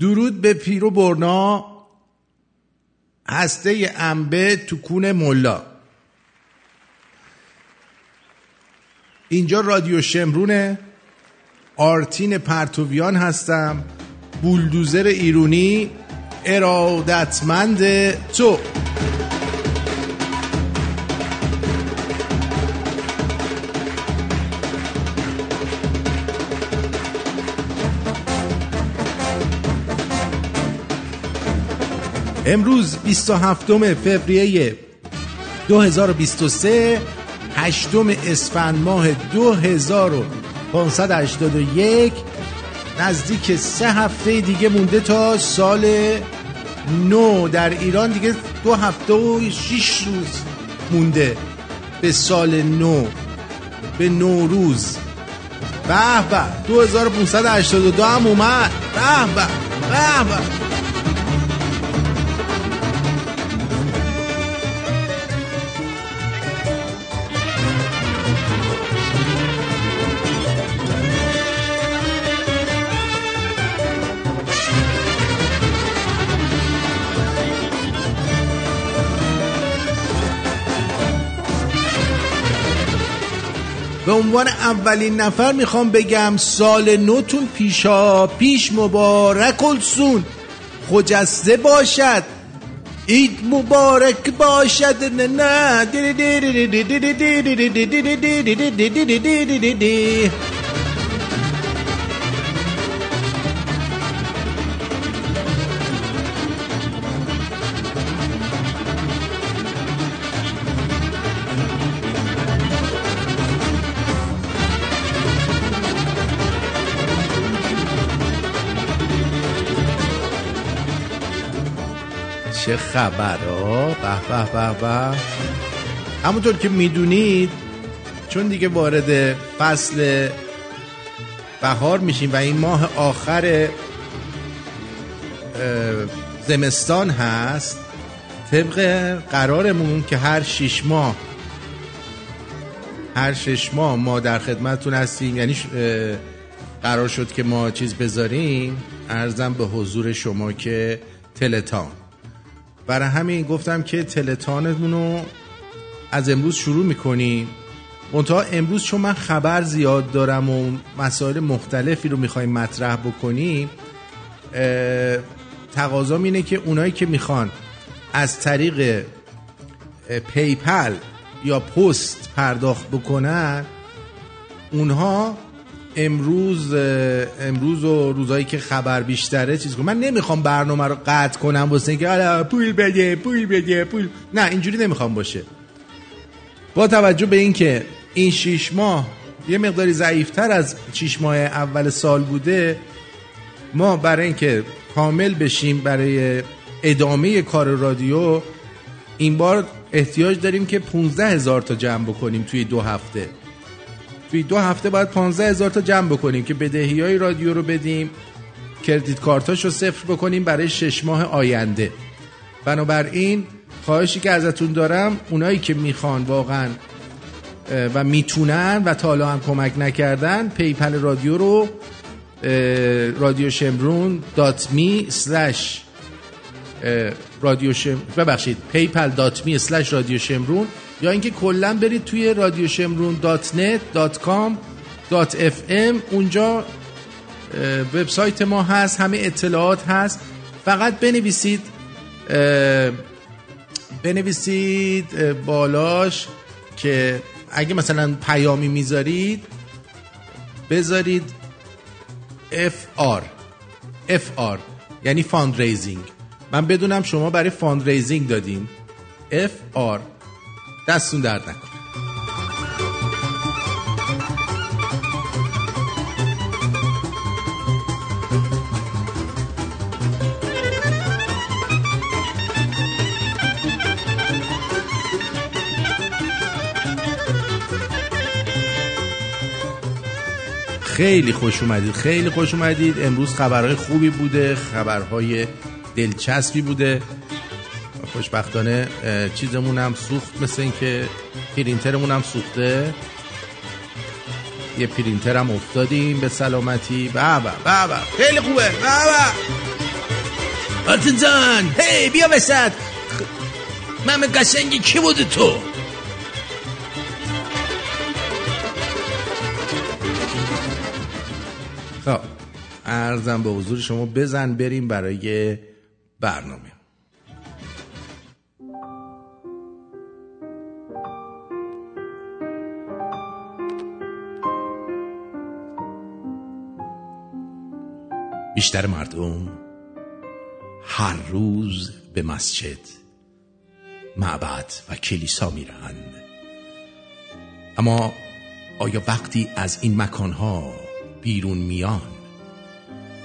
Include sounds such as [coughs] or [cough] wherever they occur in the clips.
درود به پیرو برنا. هسته انبه تو کون ملا. اینجا رادیو شمرونه آرتین پرتویان هستم. بولدوزر ایرونی ارادتمند تو. امروز 27 فوریه 2023 هشتم اسفند ماه 2581 نزدیک سه هفته دیگه مونده تا سال نو. در ایران دیگه دو هفته و شیش روز مونده به سال نو به نوروز به به 2582 هم اومد. به به به به. به عنوان اولین نفر می‌خوام بگم سال نوتون پیشا پیش مبارک السون خجسته باشد عید مبارک باشد نه نه چه خبر ها به به به همونطور که می‌دونید چون دیگه وارد فصل بهار میشیم و این ماه آخر زمستان هست طبق قرارمون که هر شیش ماه هر شش ماه ما در خدمتتون هستیم. یعنی قرار شد که ما چیز بذاریم. ارزم به حضور شما که تلتان. برای همین گفتم که تلتانمون رو از امروز شروع می‌کنیم. منتها امروز چون من خبر زیاد دارم و مسائل مختلفی رو می‌خوایم مطرح بکنیم تقاضام اینه که اونایی که می‌خوان از طریق پیپل یا پست پرداخت بکنن اونها امروز امروز و روزایی که خبر بیشتره چیز کنم. من نمی‌خوام برنامه رو قطع کنم واسه اینکه حالا پول بده پول بده پول. نه اینجوری نمی‌خوام باشه. با توجه به اینکه این شیش ماه یه مقداری ضعیفتر از شیش ماه اول سال بوده ما برای اینکه کامل بشیم برای ادامه کار رادیو این بار احتیاج داریم که 15 هزار تا جمع بکنیم توی دو هفته. توی دو هفته باید 15 هزار تا جمع بکنیم که بدهی های رادیو رو بدیم credit card اش رو صفر بکنیم برای شش ماه آینده. بنابراین خواهشی که ازتون دارم اونایی که می‌خوان واقعا و می‌تونن و تا حالا هم کمک نکردن PayPal رادیو رو رادیو شمرون dot me slash رادیو شم ببخشید PayPal dot me رادیو شمرون یا اینکه کلا برید توی رادیو شمرون dot net dot com dot FM اونجا وبسایت ما هست همه اطلاعات هست. فقط بنویسید بنویسید بالاش که اگه مثلا پیامی می‌ذارید بذارید FR FR یعنی fund raising من بدونم شما برای fund raising دادین FR دستون درد نکن خیلی خوش اومدید خیلی خوش اومدید. امروز خبرهای خوبی بوده خبرهای دلچسبی بوده. خوشبختانه چیزمون هم سوخت مثل اینکه پرینترمون هم سوخته. یه پرینتر هم افتادیم به سلامتی. بابا بابا خیلی خوبه. بابا آلتون جان هی بیا وسط من قشنگی کی بودی تو؟ خب ارزم به حضور شما بزن بریم برای برنامه. بیشتر مردم هر روز به مسجد معبد و کلیسا میرند. اما آیا وقتی از این مکانها بیرون میان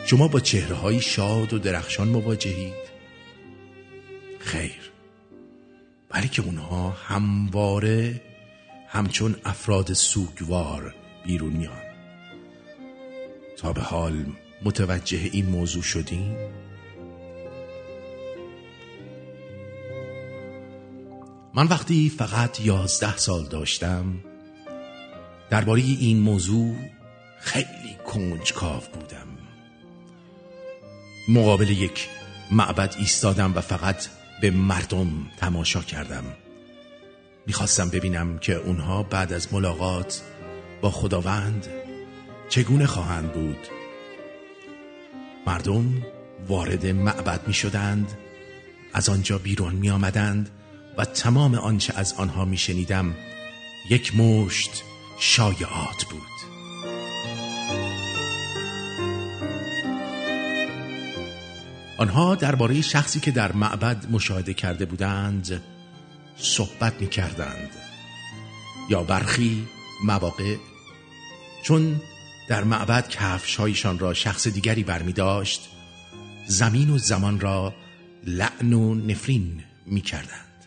شما با چهره های شاد و درخشان مواجهید؟ خیر. ولی که اونها همواره همچون افراد سوگوار بیرون میان. تا به حال متوجه این موضوع شدیم؟ من وقتی فقط یازده سال داشتم درباره این موضوع خیلی کنجکاو بودم. مقابل یک معبد ایستادم و فقط به مردم تماشا کردم. می‌خواستم ببینم که اونها بعد از ملاقات با خداوند چگونه خواهند بود. مردم وارد معبد می شدند از آنجا بیرون می آمدند و تمام آنچه از آنها می شنیدم یک مشت شایعات بود. آنها درباره شخصی که در معبد مشاهده کرده بودند صحبت می کردند یا برخی مواقع چون در معبد کفشهایشان را شخص دیگری برمی داشت زمین و زمان را لعن و نفرین می کردند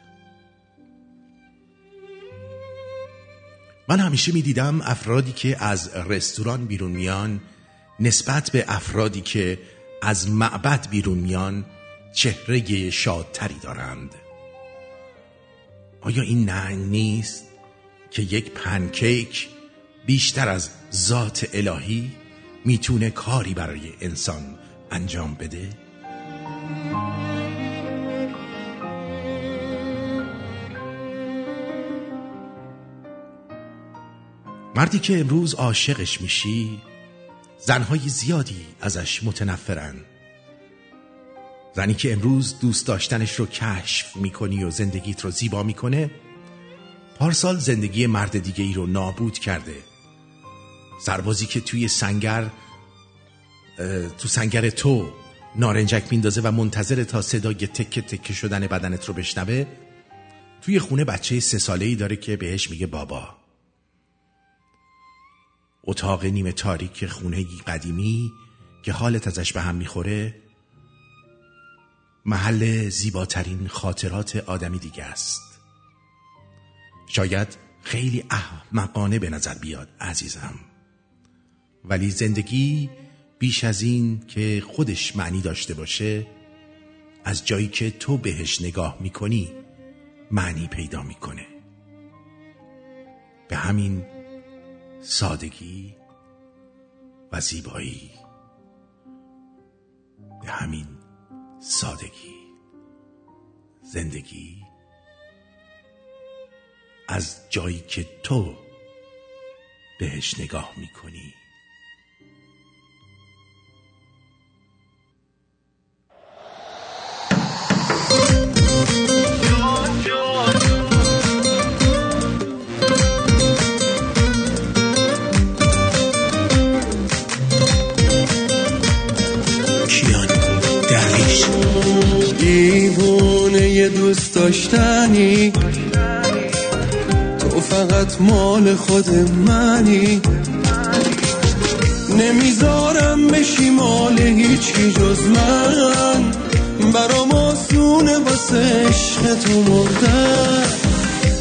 من همیشه می دیدم افرادی که از رستوران بیرون میان نسبت به افرادی که از معبد بیرون میان چهره شادتری دارند آیا این نه نیست که یک پنکیک بیشتر از ذات الهی می‌تونه کاری برای انسان انجام بده؟ مردی که امروز عاشقش میشی زنهای زیادی ازش متنفرن. زنی که امروز دوست داشتنش رو کشف می‌کنی و زندگیت رو زیبا می‌کنه پارسال زندگی مرد دیگه ای رو نابود کرده. سربازی که توی سنگر تو سنگر تو نارنجک میندازه و منتظر تا صدای تکه تکه شدن بدنت رو بشنوه توی خونه بچه سه ساله ای داره که بهش میگه بابا. اتاق نیمه تاریک خونه قدیمی که حالت ازش به هم می‌خوره محل زیباترین خاطرات آدمی دیگه است. شاید خیلی احمقانه به نظر بیاد عزیزم. ولی زندگی بیش از این که خودش معنی داشته باشه از جایی که تو بهش نگاه می‌کنی معنی پیدا می‌کنه. به همین سادگی و زیبایی. به همین سادگی. زندگی از جایی که تو بهش نگاه می‌کنی. دیوونه دوست داشتنی؟ تو فقط مال خود منی. نمی‌ذارم بشی مال هیچی جز من. برام آسونه واسه عشق تو مردن.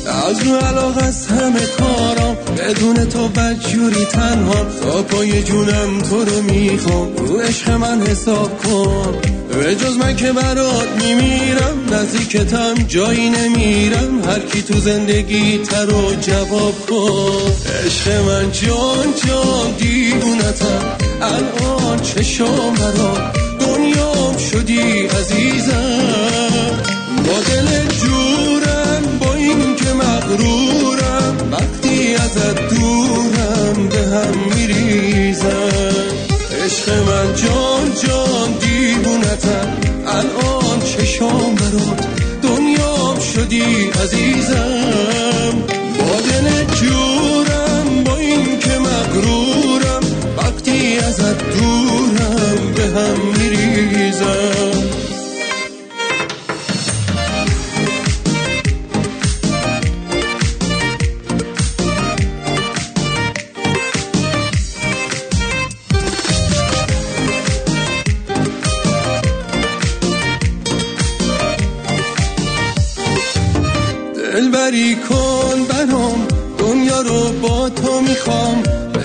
از رو علاق از همه کارام بدون تو بدجوری تنها تا پای جونم تو رو می‌خوام رو عشق من حساب کن. به جز من که برات میمیرم نزدیکتم جایی نمیرم هر کی تو زندگی تر رو جواب کن. عشق من جان جان دیوونتم. الان چشام برام دنیام شدی مغرورم وقتی از دورم به هم میریزم. عشق من جان جان دیوونتم. الان چشام برات دنیام شدی عزیزم. با دل جورم با این که مغرورم وقتی از دورم به هم میریزم.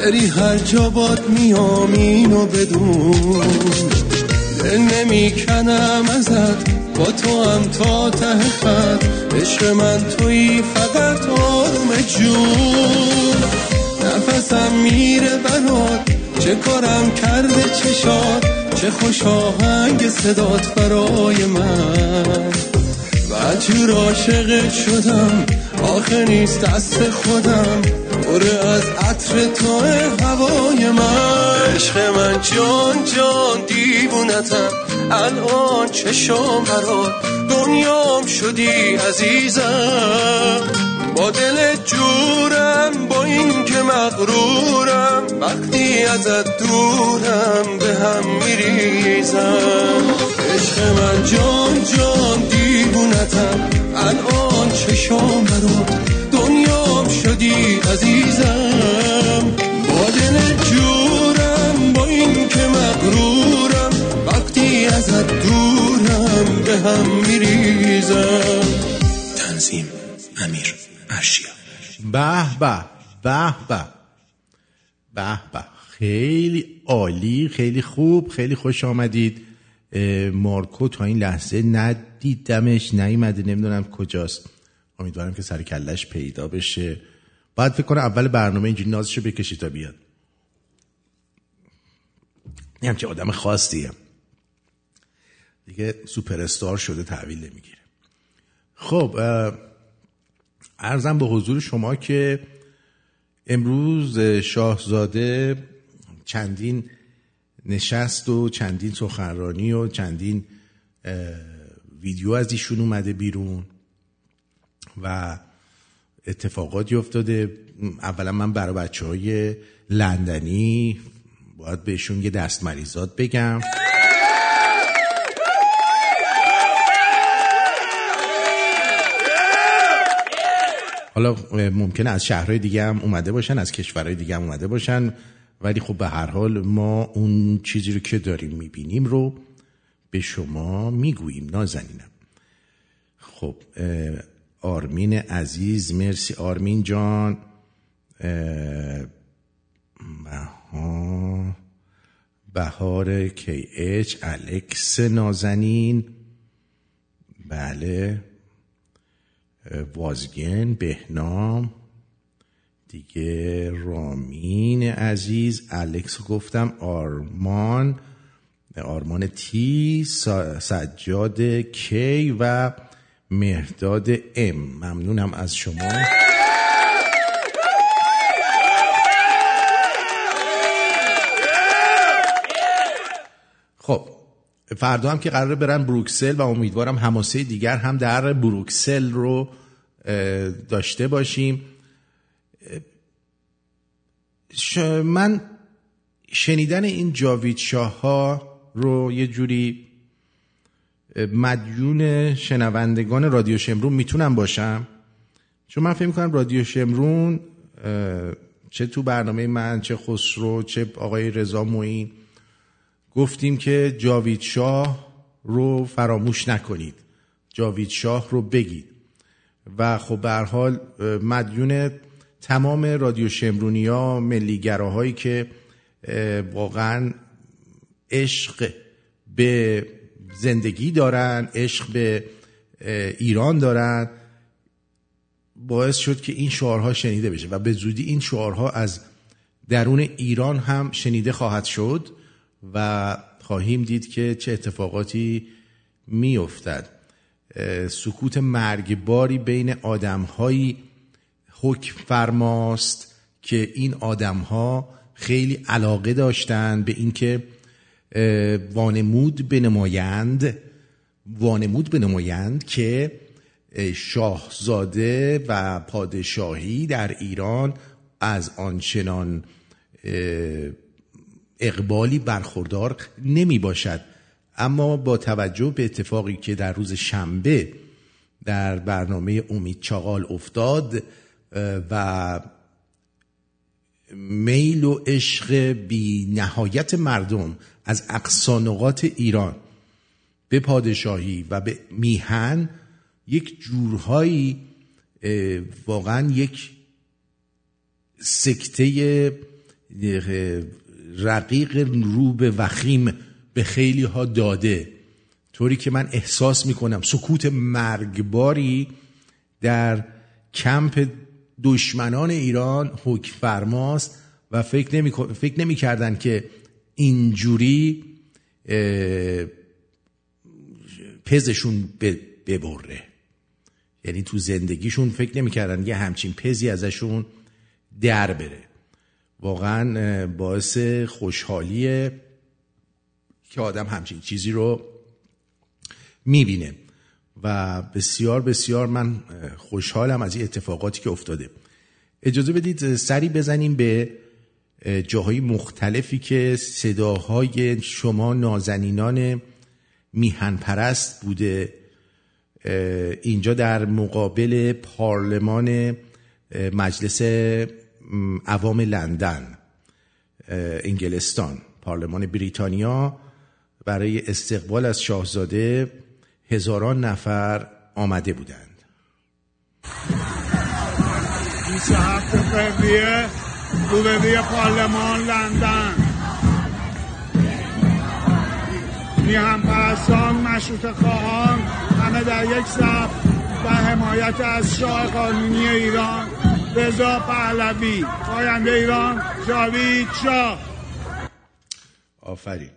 بری هر جا باد میام اینو بدون. دل نمی‌کنم ازت با تو هم تا ته خط. عشق من توی فقط آروم جون. نفسم میره برات چه کارم کرده چشات چه خوش آهنگ صدات برای من. وجور عاشقت شدم آخه نیست دست خودم. بره از عطر تو هوای من. عشق من جان جان دیوونتم. الان چشام برات دنیام شدی عزیزم. با دل جورم با این که مغرورم. وقتی ازت دورم به هم میریزم. عشق من جان جان دیوونتم. الان چشام برات دنیام شدی عزیزم. با دل جورم با این که مغرورم وقتی ازت دورم به هم میریزم. تنظیم امیر ارشیا. به به به به. به به. خیلی عالی خیلی خوب خیلی خوش آمدید. مارکو تا این لحظه ندیدمش نیومده نمی‌دونم کجاست. امیدوارم که سر کلش پیدا بشه. باید فکر کنم اول برنامه اینجوری نازشو بکشی تا بیاد. این همچه آدم خاصیه. دیگه سوپر استار شده تحویل نمی‌گیره. خب ارزم به حضور شما که امروز شاهزاده چندین نشست و چندین سخنرانی و چندین ویدیو از ایشون اومده بیرون و اتفاقاتی افتاده. اولا من برای بچه های لندنی باید بهشون یه دست مریضات بگم. حالا ممکنه از شهرهای دیگه هم اومده باشن از کشورهای دیگه هم اومده باشن. ولی خب به هر حال ما اون چیزی رو که داریم می‌بینیم رو به شما می‌گوییم نازنینم. خب آرمین عزیز مرسی. آرمین جان بهار کی اچ الکس نازنین. بله. وازگن بهنام. دیگه رامین عزیز الکس گفتم آرمان آرمان تی سجاد کی و مهداد ام. ممنونم از شما. خب فردا هم که قراره برن بروکسل و امیدوارم هماسه دیگر هم در بروکسل رو داشته باشیم. من شنیدن این جاوید شاه ها رو یه جوری مدیون شنوندگان رادیو شمرون می‌تونم باشم؟ چون من فکر می‌کنم رادیو شمرون چه تو برنامه من چه خسرو چه آقای رضا معین گفتیم که جاوید شاه رو فراموش نکنید. جاوید شاه رو بگید. و خب به حال مدیون تمام رادیو شمرونیا ملیگراهایی که واقعا عشق به زندگی دارن عشق به ایران دارن باعث شد که این شعارها شنیده بشه و به زودی این شعارها از درون ایران هم شنیده خواهد شد و خواهیم دید که چه اتفاقاتی میافتد. اه، سکوت مرگباری بین آدمهایی حکم فرماست که این آدمها خیلی علاقه داشتند به اینکه وانمود بنمایند وانمود بنمایند که شاهزاده و پادشاهی در ایران از آنچنان اقبالی برخوردار نمی باشد اما با توجه به اتفاقی که در روز شنبه در برنامه امید چاقال افتاد و میل و عشق بی نهایت مردم از اقصانقات ایران به پادشاهی و به میهن یک جورهایی واقعا یک سکته رقیق رو به وخیم به خیلی ها داده. طوری که من احساس می‌کنم سکوت مرگباری در کمپ دشمنان ایران حکم فرماست و فکر نمی, فکر نمی کردن که اینجوری پزشون ببره. یعنی تو زندگیشون فکر نمی‌کردن یه همچین پزی ازشون در بره. واقعا باعث خوشحالیه که آدم همچین چیزی رو می‌بینه. و بسیار بسیار من خوشحالم از این اتفاقاتی که افتاده. اجازه بدید سری بزنیم به جاهای مختلفی که صداهای شما نازنینان میهن پرست بوده اینجا در مقابل پارلمان مجلس عوام لندن انگلستان پارلمان بریتانیا. برای استقبال از شاهزاده هزاران نفر آمده بودند. 27 فوریه پارلمان لندن. میهم پرستان مشروط خواهان همه در یک صف و حمایت از شاه قانونی ایران. رضا پهلوی پاینده ایران جاوید شاه. آفرین.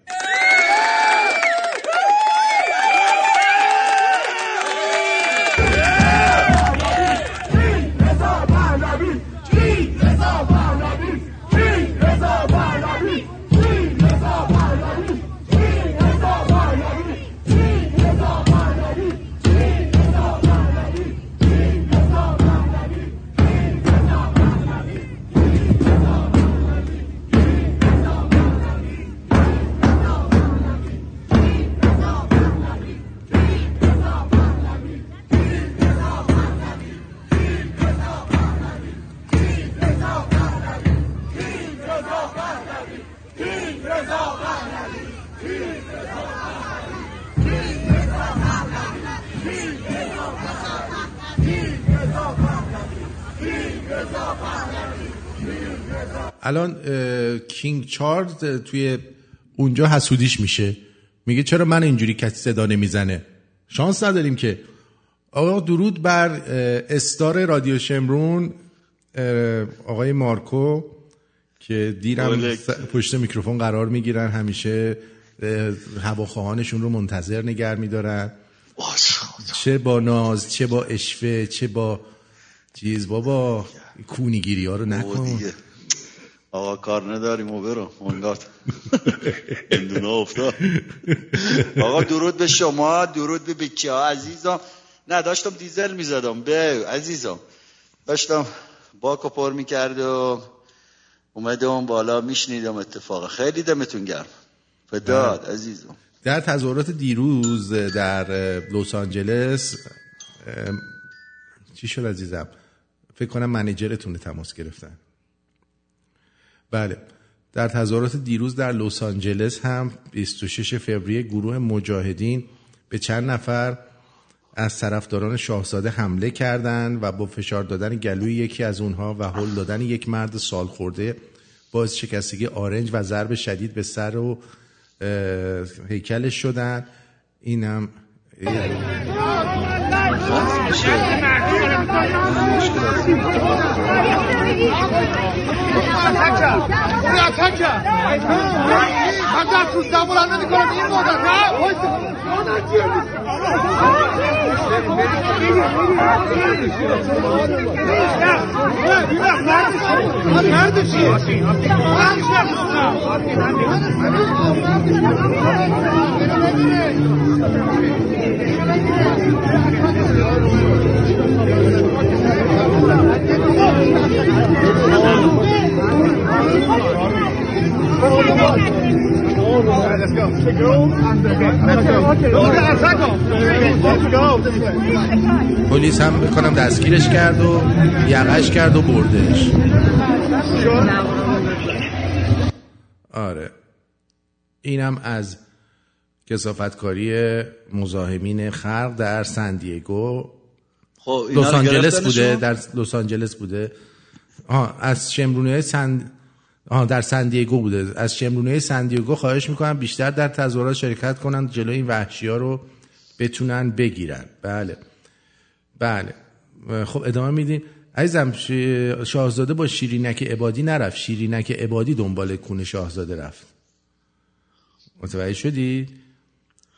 الان کینگ چارلز توی اونجا حسودیش میشه. میگه چرا من اینجوری کسی صدا نمی‌زنه؟ شانس نداریم که. آقا درود بر استار رادیو شمرون آقای مارکو که دیرم پشت میکروفون قرار می‌گیرن همیشه. هواخواهانشون رو منتظر نگر میدارن. چه با ناز چه با اشفه چه با چیز. بابا کونیگیری ها رو نکن. آقا کار نداریم و برو. منگات. اندونه افتاد. آقا درود به شما درود به بچه ها عزیزم نه داشتم دیزل می‌زدم. به عزیزم. داشتم باکو پر می‌کرد و اومدم بالا میشنیدم اتفاق. خیلی دمتون گرم. فداد بله. عزیزم. در تظاهرات دیروز در لس آنجلس چی شد عزیزم؟ فکر کنم منیجرتون تماس گرفتن. بله. در تظاهرات دیروز در لس آنجلس هم 26 فوریه گروه مجاهدین به چند نفر از طرفداران شاهزاده حمله کردند و با فشار دادن گلوی یکی از اونها و هل دادن یک مرد سال خورده باز شکستگی آرنج و ضرب شدید به سر و هیکلش شدن اینم ارزان میشه مشکل از این مگر تو زبون هم نمی کنم این مادر نه Thank you. پلیس هم بکنم دستگیرش کرد و یقش کرد و بردش. آره. اینم از کسافتکاری مزاحمین خلق در سندیگو خب لس آنجلس؟ بوده در لس آنجلس بوده. آه از شمرونه سند آه در سندیگو بوده. از شمرونه سندیگو خواهش می‌کنم بیشتر در تظاهرات شرکت کنن جلوی این وحشی ها رو بتونن بگیرن. بله. بله. خب ادامه میدیم عزیزم شاهزاده با شیرینک عبادی نرفت. شیرینک عبادی دنبال کون شاهزاده رفت. متوجه شدی؟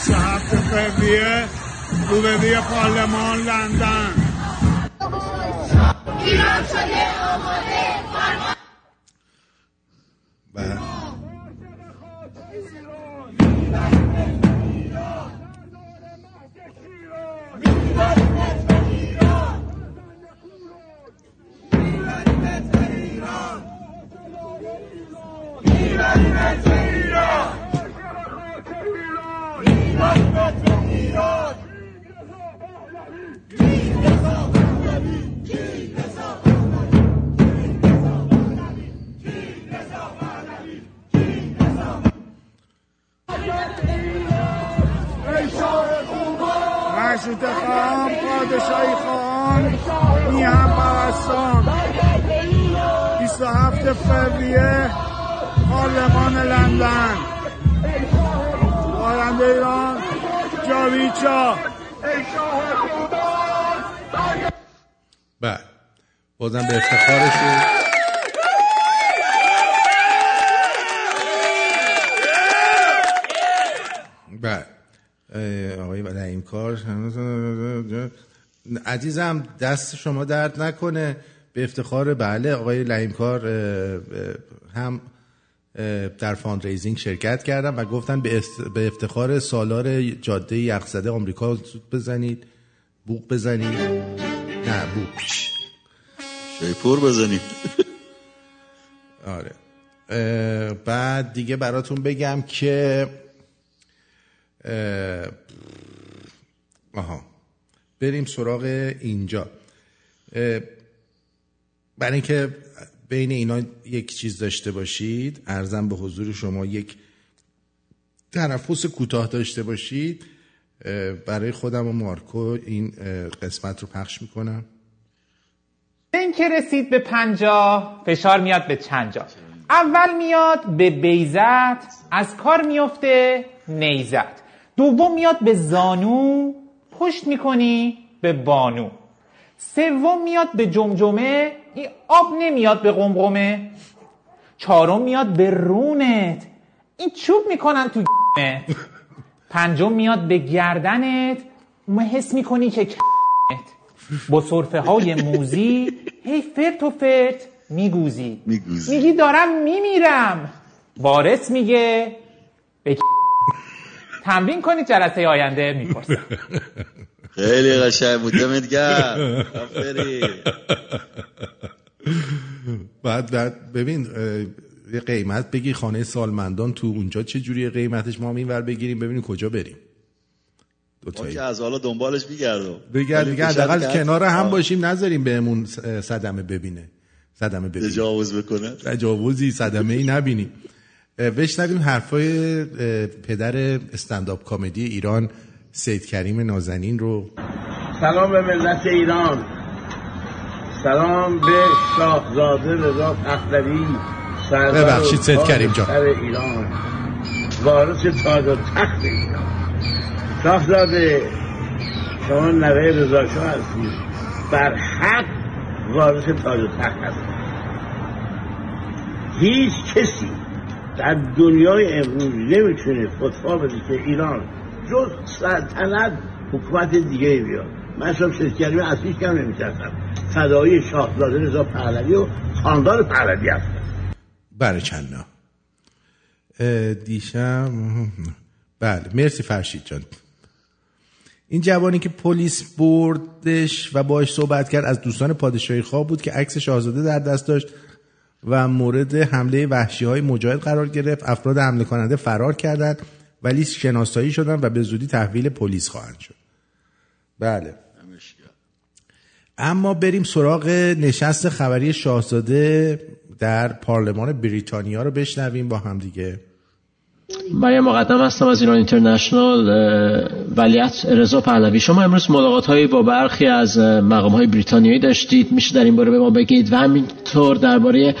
بیست و هفت فوریه روبروی پارلمان لندن بله مشروط خواهان پادشاهی خواهان میهم پرستان. 27 فوریه پارلمان لندن. آینده ایران جاویچا بله. بازم به افتخارشون بله. آقای این کار. عزیزم دست شما درد نکنه. به افتخار بله آقای لعیمکار هم در fund raising شرکت کردم و گفتن به افتخار سالار جاده یخزده آمریکا سود بزنید بوق بزنید. نه بوق. شیپور بزنیم آره. بعد دیگه براتون بگم که اه، آها. بریم سراغ اینجا. اه، برای اینکه بین اینا یک چیز داشته باشید ارزم به حضور شما یک تنفس کوتاه داشته باشید. برای خودم و مارکو این قسمت رو پخش می‌کنم. این که رسید به پنجاه فشار میاد به چند جا اول میاد به بیزت از کار میفته نیزت. دوم میاد به زانو پشت می‌کنی به بانو. سوم میاد به جمجمه این آب نمیاد به قمقمه. چهارم میاد به رونت. این چوب می‌کنن تو پنجم میاد به گردنت. اون حس می‌کنی که با صرفه های موزی هی فرت و فرت میگوزی. میگوزی. میگی دارم میمیرم. وارث میگه به تمرین کنید جلسه آینده می‌پرسم. خیلی قشنگ بود. دمت گرم. بعد, بعد ببین یه قیمت بگی خانه سالمندان تو اونجا چه جوری قیمتش ما اینور بگیریم ببینیم کجا بریم. دو که از حالا دنبالش میگردم. بگرد دیگه حداقل کنار هم باشیم نذاریم بهمون صدمه ببینه. صدمه ببینه. تجاوز بکنه. تجاوزی صدمه ای نبینیم. بشنویم حرفای پدر استنداپ کمدی ایران سید کریم نازنین رو سلام به ملت ایران. سلام به شاهزاده رضا پهلوی. ببخشید، سید کریم جان. ایران. وارث تاج و تخت ایران. شاهزاده شما نوه رضا شاه هستید بر حق وارث تاج و تخت هستید هیچ کسی در دنیای امروز نمی‌تونه فتوا بده که ایران جز سلطنت حکومت دیگه بیاد. من شب شرکرمی اصلیش کم نمیترسم فدایی شاهزاده رضا پهلوی و خاندان پهلوی هستم برچنا دیشب بله مرسی فرشید جان. این جوانی که پلیس بردش و باش صحبت کرد از دوستان پادشاهی خواه بود که عکس شاهزاده در دست داشت و مورد حمله وحشی های مجاهد قرار گرفت افراد حمله کننده فرار کردند. ولی شناسایی شدن و به زودی تحویل پلیس خواهند شد. بله. اما بریم سراغ نشست خبری شاهزاده در پارلمان بریتانیا رو بشنویم با هم دیگه. مریم مقدم هستم از ایران اینترنشنال اه، ولیعت رضا پهلوی. شما امروز ملاقات هایی با برخی از مقام های بریتانیایی داشتید. میشه در این باره به ما بگید و همینطور درباره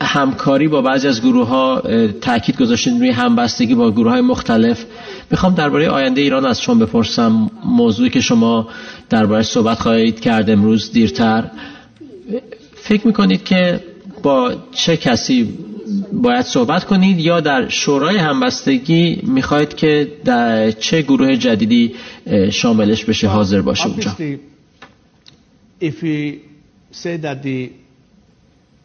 همکاری با بعضی از گروه ها تاکید گذاشتید روی همبستگی با گروه های مختلف. می‌خوام درباره آینده ایران از شما بپرسم. موضوعی که شما درباره صحبت خواهید کرد امروز دیرتر. فکر می‌کنید که با چه کسی باید صحبت کنید یا در شورای همبستگی می‌خواید که در چه گروه جدیدی شاملش بشه حاضر باشه اونجا؟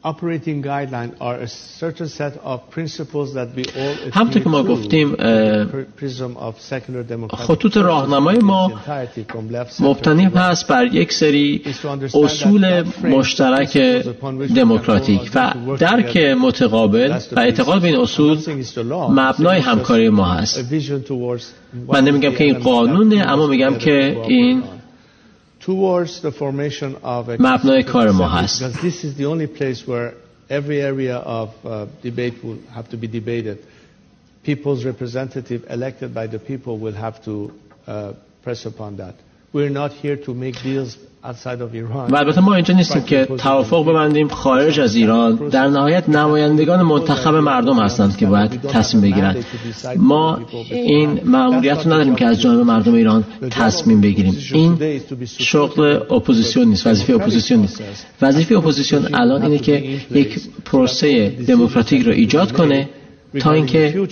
operating guideline are a certain set of principles that we all که ما گفتیم خطوط راهنمای ما مبتنی بر یک سری اصول مشترک دموکراتیک و درک متقابل و اعتقاد به این اصول مبنای همکاری ما است من نمیگم که این قانونه، اما میگم که این towards the formation of a مبنای کار ما Assembly, هست. because this is the only place where every area of uh, debate will have to be debated. People's representative elected by the people will have to uh, press upon that. We're not here to make deals outside of Iran. و البته ما اینجا نیستیم که توافق ببندیم خارج از ایران. در نهایت نمایندگان منتخب مردم هستند که باید تصمیم بگیرند. ما این مأموریت رو نداریم که از جانب مردم ایران تصمیم بگیریم. این شغل اپوزیسیون نیست وظیفه اپوزیسیون نیست. وظیفه اپوزیسیون الان اینه که یک پروسه دموکراتیک رو ایجاد کنه تا اینکه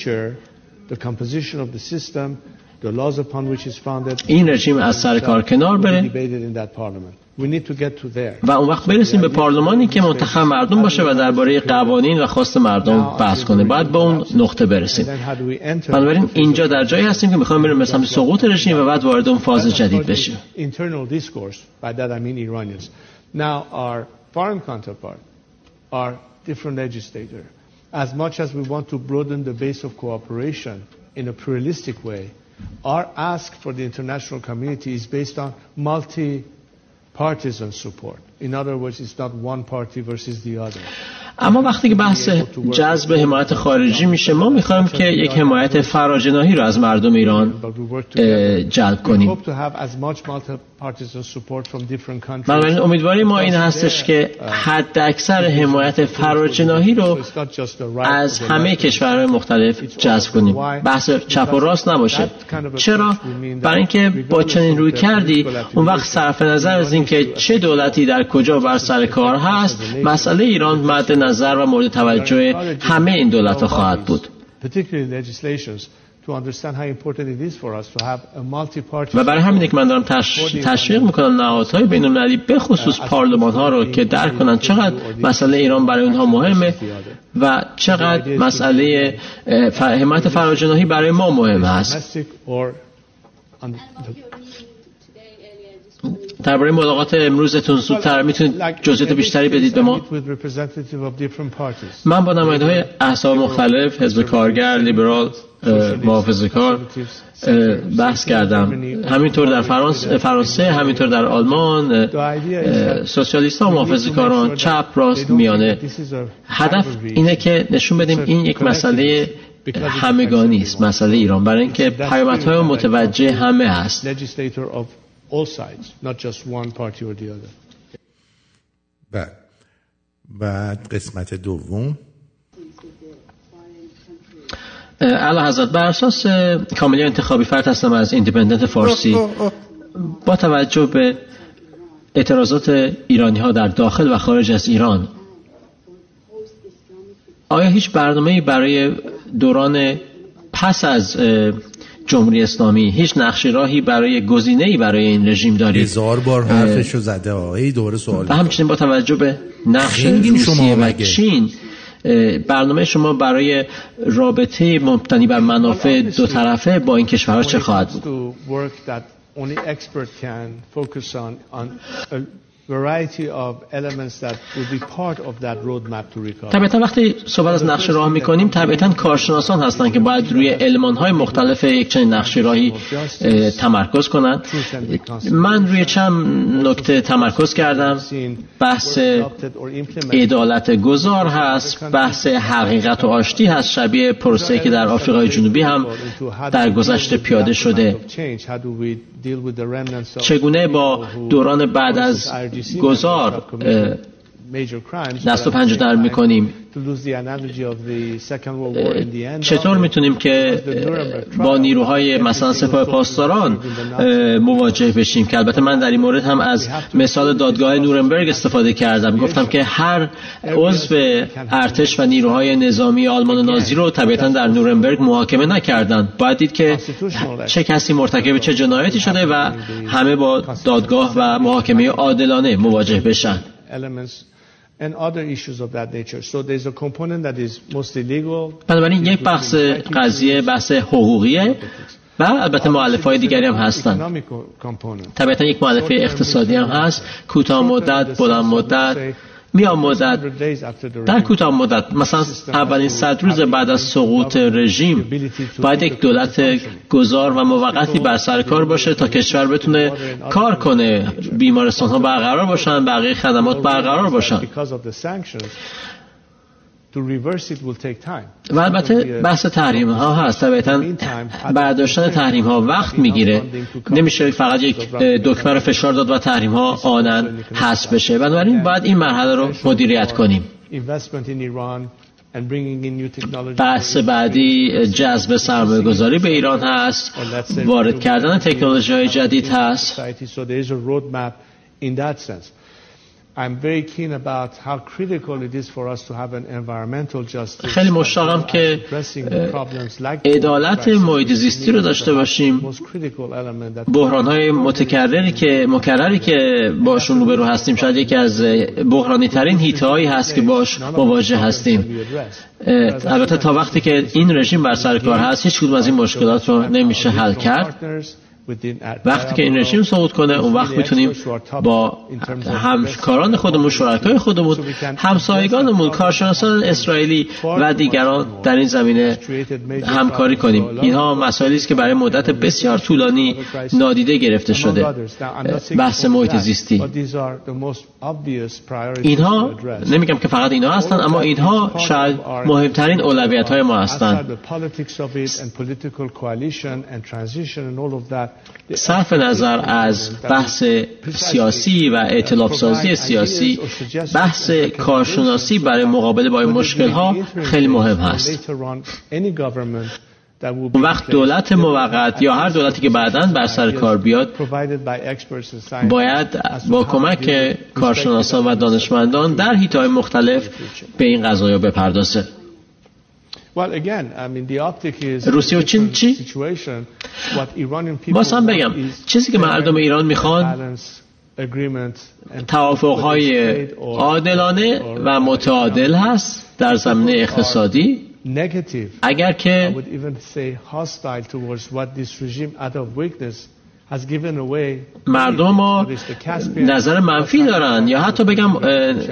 the composition of the system, the laws upon which it's founded, این رژیم از سر کار کنار will be بره debated in that parliament. We need to get to there. و اون وقت برسیم به پارلمانی که منتخب مردم باشه و درباره قوانین و خواست مردم بحث کنه باید به اون نقطه And برسیم then how do we enter بنابراین the phase اینجا of در جایی هستیم که می‌خوایم بریم به سمت سقوط رژیم و بعد وارد اون فاز That's جدید according to بشیم Internal discourse. By that I mean Iranians. Now our foreign counterpart, our different legislator, as much as we want to broaden the base of cooperation in a pluralistic way, our ask for the international community is based on multi-partisan support. In other words, it's not one party versus the other. اما وقتی که بحث جذب حمایت خارجی میشه ما می‌خوایم که یک حمایت فراجناهی رو از مردم ایران. جلب کنیم بنابراین امیدواری ما این هستش که حد اکثر حمایت فراجناهی رو از همه کشورهای مختلف جذب کنیم. بحث چپ و راست نباشه. چرا؟ برای اینکه با چنین روی کردی اون وقت صرف نظر از اینکه چه دولتی در کجا بر سر کار هست مسئله ایران مد نظر و مورد توجه همه این دولت خواهد بود. To understand how important it is for us to have a multi-party و برای همینه که من دارم تش... تشویق می‌کنم نهادهای بین المللی به خصوص پارلمان ها رو که درک کنن چقدر مسئله ایران برای اونها مهمه و چقدر مسئله حمایت فراجناهی برای ما مهم هست درباره ملاقات امروزتون زودتر می‌تونید جزئیات بیشتری بدید به ما. من با نماینده های احزاب مختلف حزب کارگر لیبرال محافظه کار بحث کردم. همینطور در فرانسه, فرانسه همینطور در آلمان سوسیالیست ها محافظه کاران چپ راست میانه. هدف اینه که نشون بدیم این یک مسئله همگانی است مسئله ایران. برای اینکه پیامدهای متوجه همه هست. بعد بعد قسمت دوم. اعلی حضرت بر اساس کاملی انتخابی فرد هستم از ایندیپندنت فارسی با توجه به اعتراضات ایرانی ها در داخل و خارج از ایران آیا هیچ برنامه برای دوران پس از جمهوری اسلامی هیچ نقش راهی برای گزینه ای برای این رژیم دارید؟ هزار بار حرفشو زده. ای دوره سوال و همچنین با توجه به نقش روسیه و چین برنامه شما برای رابطه مبتنی بر منافع دو طرفه با این کشورها چه خواهد بود؟ طبیعتا وقتی صحبت از نقشه راه می‌کنیم طبیعتا کارشناسان هستند که باید روی علمان های مختلف یک چنین نقشه راهی تمرکز کنند. من روی چند نکته تمرکز کردم. بحث عدالت گذار هست بحث حقیقت و آشتی هست. شبیه پروسه که در آفریقای جنوبی هم در گذشته پیاده شده. چگونه با دوران بعد از گذار دست و پنجه در می‌کنیم. چطور می‌تونیم که با نیروهای مثلا سپاه پاسداران مواجه بشیم. که البته من در این مورد هم از مثال دادگاه نورنبرگ استفاده کردم. گفتم که هر عضو ارتش و نیروهای نظامی آلمان نازی رو طبیعتا در نورنبرگ محاکمه نکردند باید دید که چه کسی مرتکب چه جنایتی شده و همه با دادگاه و محاکمه عادلانه مواجه بشن. And other issues of that nature. So there's a component that is mostly legal. بنابراین یک بحث قضیه بحث حقوقیه و البته معلف های دیگری هم هستن. طبیعتا یک معلفه اقتصادی هم هست. کوتاه مدت بلند مدت. مدت در کوتاه مدت. مثلا اولین صد روز بعد از سقوط رژیم باید یک دولت گذار و موقتی بر سر کار باشه تا کشور بتونه کار کنه. بیمارستان ها برقرار باشن بقیه خدمات برقرار باشن. و البته بحث تحریم ها هست. طبیعتا برداشتن تحریم ها وقت می‌گیره. نمیشه فقط یک دکمه رو فشار داد و تحریم ها آنن حذف بشه. بنابراین باید این مرحله رو مدیریت کنیم. بحث بعدی جذب سرمایه گذاری به ایران هست. وارد کردن تکنولوژی های جدید هست. خیلی مشتاقم که عدالت محیط زیستی رو داشته باشیم. بحران های متکرری که مکرری که باشون روبرو هستیم شاید یکی از بحرانی ترین هیته هایی هست که باش مواجه هستیم. البته تا وقتی که این رژیم بر سر کار هست هیچ کدوم از این مشکلات رو نمیشه حل کرد. وقتی که این رژیم سقوط کنه اون وقت می‌تونیم با همکاران خودمون شرکای خودمون همسایگانمون کارشناسان اسرائیلی و دیگران در این زمینه همکاری کنیم. اینها مسائلی است که برای مدت بسیار طولانی نادیده گرفته شده. بحث محیط زیستی. اینها نمیگم که فقط اینها هستند اما اینها شاید مهمترین اولویت های ما هستند صرف نظر از بحث سیاسی و اعتلاف سازی سیاسی بحث کارشناسی برای مقابله با این مشکل ها خیلی مهم هست. اون وقت دولت موقت یا هر دولتی که بعدا بر سر کار بیاد باید با کمک کارشناسان و دانشمندان در حیطهای مختلف به این قضایا بپردازه. روسیه و چین چی؟ باز هم بگم چیزی که مردم ایران می‌خوان توافقهای عادلانه و متعادل هست در زمینه اقتصادی اگر که has given away مردم ما نظر منفی دارن یا حتی بگم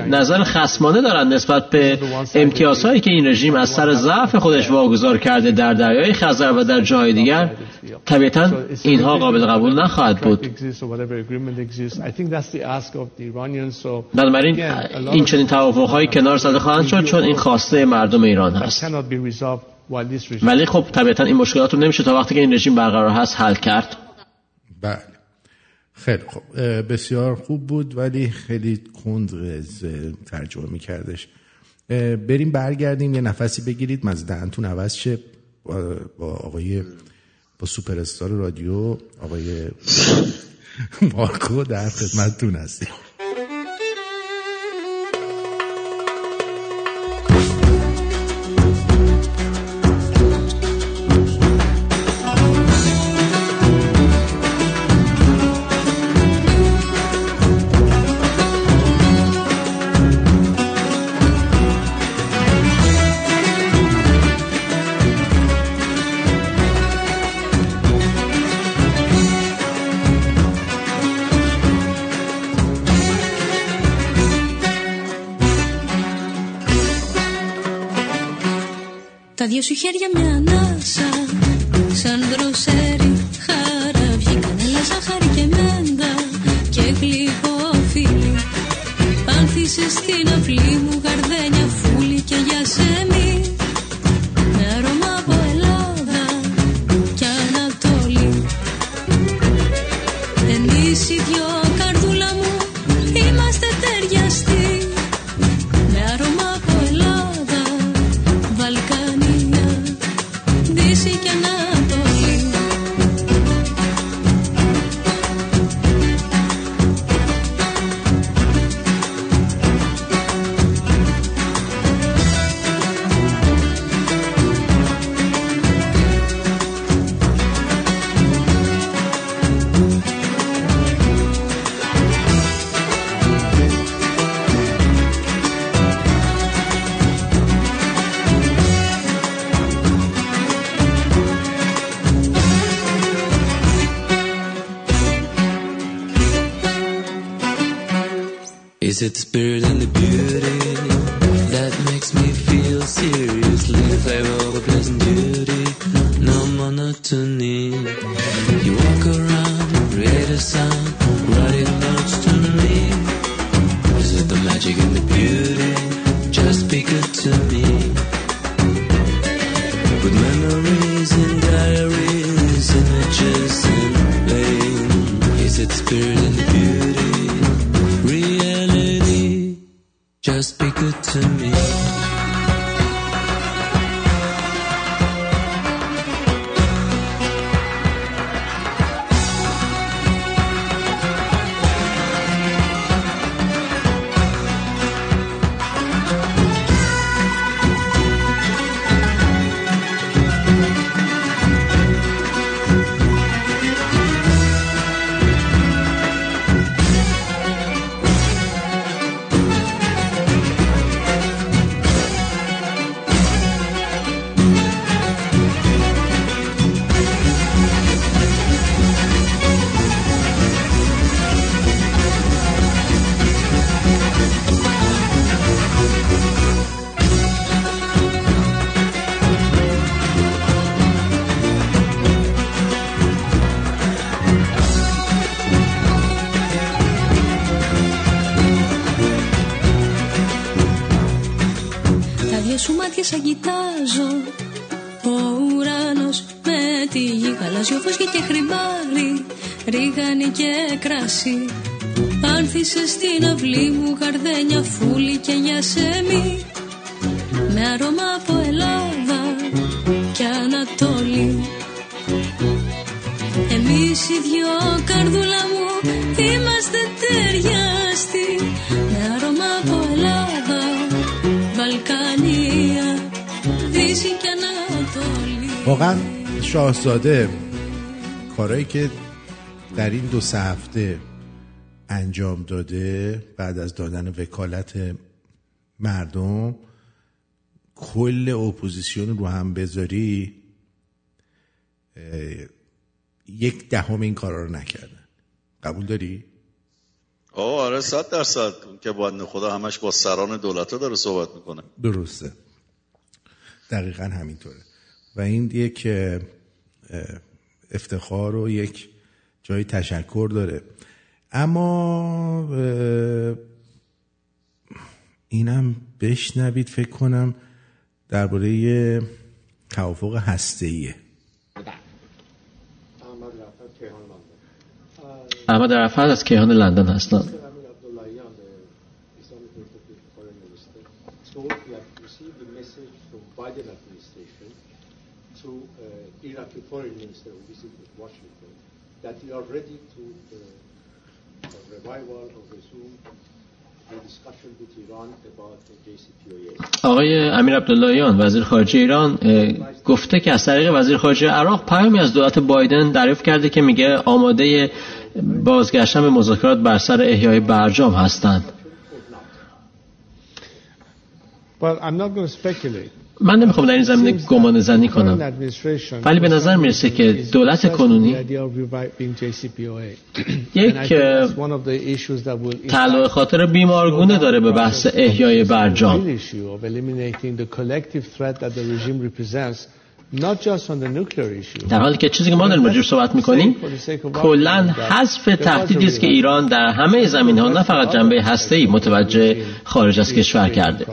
نظر خصمانه دارن نسبت به امتیازهایی که این رژیم از سر ضعف خودش واگذار کرده در دریای خزر و در جای دیگر طبیعتا اینها قابل قبول نخواهد بود. بنابراین این چنین توافقهایی کنار زده خواهند شد چون این خواسته مردم ایران هست ولی خب طبیعتا این مشکلات رو نمیشه تا وقتی که این رژیم برقرار هست حل کرد. بله. خیلی خوب بسیار خوب بود ولی خیلی کند ترجمه میکردش. بریم برگردیم یه نفسی بگیرید. مزدهنتون عوض شه. با آقای با سوپر استار رادیو آقای مارکو در خدمتتون هستیم. Δυο σου χέρια μια ανάσα Σαν δροσέρι χαραβιή Κανέλα, ζάχαρη και μέντα Και γλυκό φίλι. Άνθησες στην αυλή μου κράσι Άνθησε στην αυλή μου Γαρδένια φούλη και γιασέμι Με αρώμα από Ελλάδα και Ανατολή Εμείς οι δυο καρδούλα μου Είμαστε ταιριαστοί Με αρώμα από Ελλάδα Βαλκανία Δύση και Ανατολή واقعا شاهزاده کارهایی که در این دو سه هفته انجام داده بعد از دادن وکالت مردم کل اپوزیسیون رو هم بذاری یک دهم این کارا رو نکردن. قبول داری؟ آه آره صد درصد. که باید خدا همش با سران دولت داره صحبت می‌کنه. درسته. دقیقا همینطوره. و این یک افتخار و یک جای تشکر داره. اما اینم بشنوید فکر کنم درباره توافق هسته ایه اما در افراد از کیهان لندن هستن Iraqi foreign minister who visited Washington that we are ready to uh for revival resume the discussion with Iran about the JCPOA. آقای امیر عبداللهیان وزیر خارجه ایران گفته که از طریق وزیر خارجه عراق پیامی از دولت بایدن دریافت کرده که میگه آماده بازگشتن به مذاکرات بر سر احیای برجام هستند Well, I'm not going to speculate. من نمی‌خوام در این زمینه گمان زنی کنم ولی به نظر می‌رسه که دولت کنونی. [coughs] یک تعلق خاطر بیمارگونه داره به بحث احیای برجام. در حالی که چیزی که ما داریم راجعش صحبت می‌کنیم کلا حذف تهدیدی است که ایران در همه زمین ها نه فقط جنبه هسته متوجه خارج از کشور کرده.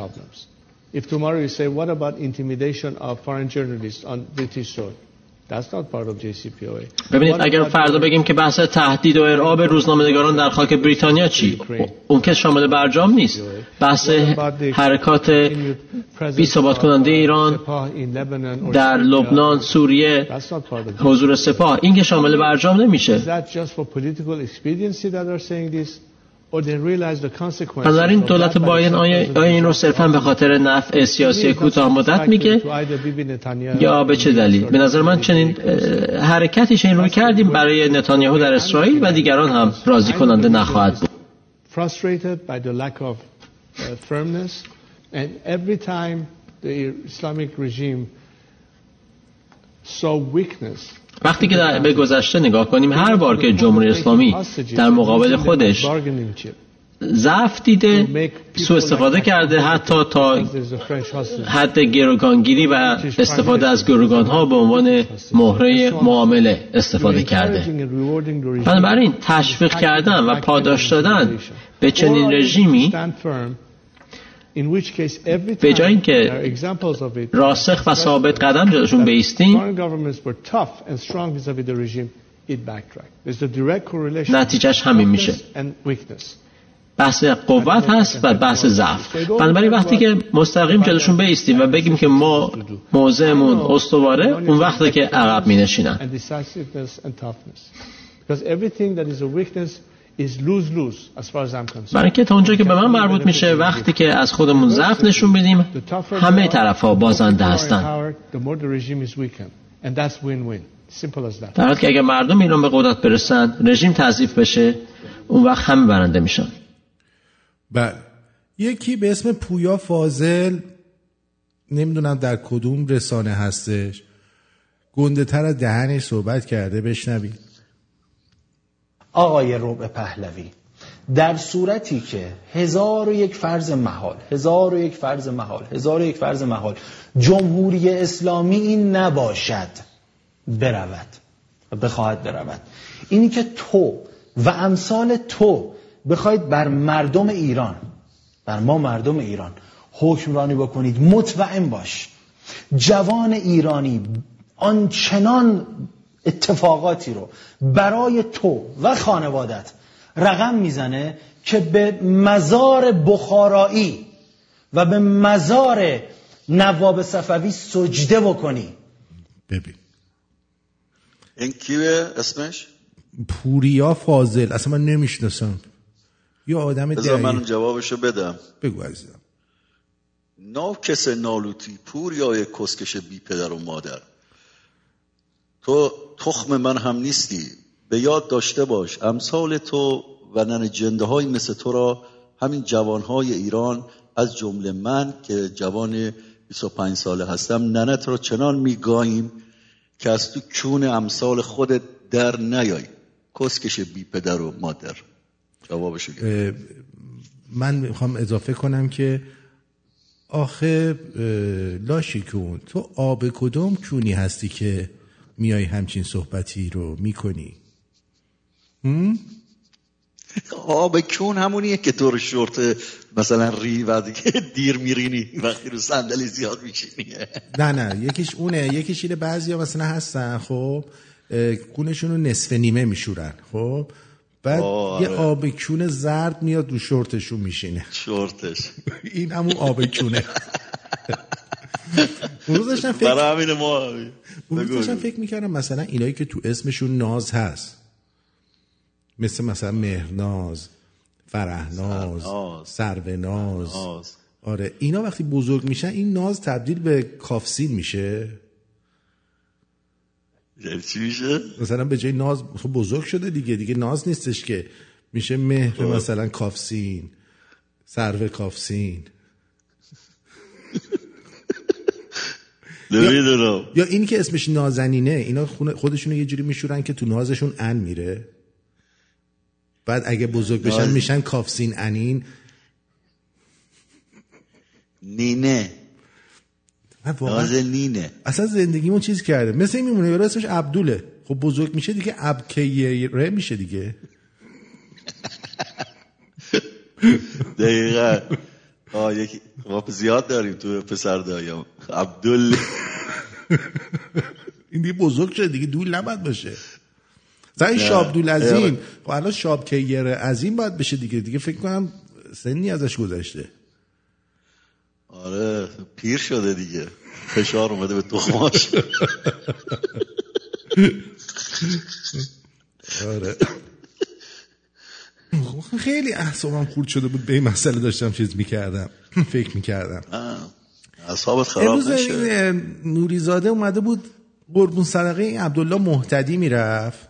If tomorrow you say, what about intimidation of foreign journalists on British soil? That's not part of JCPOA. ببینید اگر فردا بگیم که بحث تهدید و ارعاب روزنامه‌نگاران در خاک بریتانیا چی؟ اون که شامل برجام نیست. بحث حرکات بی ثبات کننده ایران در? لبنان سوریه That's not part of حضور سپاه. این که شامل برجام نمیشه. بنابراین دولت بایدن the آیا, آیا این رو? صرفا به خاطر نفع سیاسی کوتاه مدت میگه یا به چه دلیل به نظر من چنین حرکتی چنین روی کردیم برای نتانیاهو در اسرائیل و دیگران هم راضی کننده نخواهد بود وقتی که به گذشته نگاه کنیم هر بار که جمهوری اسلامی در مقابل خودش. ضعف دیده سوء استفاده کرده حتی تا. حد گروگانگیری و استفاده از گروگان ها به عنوان مهره معامله استفاده کرده. بنابراین تشویق کردن و پاداش دادن به چنین رژیمی به جای اینکه there are examples of it, راسخ و ثابت قدم جلوشون بیستیم نتیجهش همین میشه. بحث قوت هست و بحث ضعف. بنابراین وقتی که مستقیم جلوشون بیستیم و بگیم که ما موضعمون استواره اون وقته که عقب می نشینن I'm concerned. برای که تا اونجا که به من مربوط میشه وقتی که از خودمون ضعف نشون بدیم همه طرف ها بازنده هستن empowered, the more the regime is weakened. And that's win-win. Simple as that. در حالی که اگر مردم ایران به قدرت برسن رژیم تضعیف بشه اون وقت همه برنده میشن بله یکی به اسم پویا فاضل نمی‌دونم در کدوم رسانه هستش گنده تر از دهنش صحبت کرده بشنوید آقای ربع پهلوی در صورتی که هزار و یک فرض محال هزار و یک فرض محال هزار و یک فرض محال جمهوری اسلامی این نباشد برود بخواهد برود. اینی که تو و امثال تو بخواید بر مردم ایران بر ما مردم ایران حکمرانی بکنید مطمئن باش. جوان ایرانی آنچنان اتفاقاتی رو برای تو و خانوادت رقم می‌زنه که به مزار بخارایی و به مزار نواب صفوی سجده بکنی. ببین. این کیه اسمش؟ پوریا فاضل. اصلا من نمی‌شناسم. یه آدم بذار من دقیق جوابشو بدم. بگو عزیزم. ناکس نالوتی پور یا یک کسکش بی پدر و مادر. تو تخم من هم نیستی. به یاد داشته باش امثال تو و نن جنده های مثل تو را همین جوان های ایران از جمله من که جوان 25 ساله هستم ننت را چنان میگاییم که از تو کون امثال خود در نیای کسکش بی پدر و مادر. جوابشو من می‌خوام اضافه کنم که آخه لاشی کن. تو آب کدوم کونی هستی که میای همچین صحبتی رو می‌کنی؟ آب کون همونیه که تو رو شورت مثلا ری و دیگه دیر میرینی وقتی رو صندلی زیاد میشینی نه نه یکیش اونه یکیش اینه بعضی مثلا هستن خب کونشون رو نصف نیمه میشورن خب بعد آه، یه آره. آب کون زرد میاد رو شورتشون میشینه. شورتش. [laughs] این همون آب کونه. [laughs] اون روز داشتم فکر برای همین ما اون روز داشتم. فکر می‌کردم مثلا اینایی که تو اسمشون ناز هست مثل مثلا مهرناز فرهناز. سروناز ناز. آره اینا وقتی بزرگ میشن این ناز تبدیل به کافسین میشه یعنی چی میشه مثلا به جای ناز خب بزرگ شده دیگه دیگه ناز نیستش که میشه مهر مثلا کافسین سرو کافسین نمی‌دونم یا اینی که اسمش نازنینه اینا خودشونو یه جوری میشورن که تو نازشون ان میره. بعد اگه بزرگ بشن ناز- میشن کافسین انین. نینه. من واقعا. ناز نینه. اصلا زندگیمون چیز کرده. مثل این میمونه یارو اسمش عبدوله. خب بزرگ میشه دیگه ابکیره میشه دیگه. [laughs] دقیقا. آه یکی ما زیاد داریم تو پسر دایم عبدال. این دیگه بزرگ شده دیگه دول نباید باشه. این نه. شابدول عظیم. خب الان شاب کیر عظیم باید بشه دیگه. دیگه فکر کنم سنی ازش گذشته. آره پیر شده دیگه. فشار اومده به تخماش. [laughs] آره. خیلی احسابم خورد شده بود. به این مسئله داشتم چیز می‌کردم. [clears throat] فکر می‌کردم. اصابت خراب امروز نشه. این نوریزاده اومده بود قربون صدقه این عبدالله محتدی می‌رفت.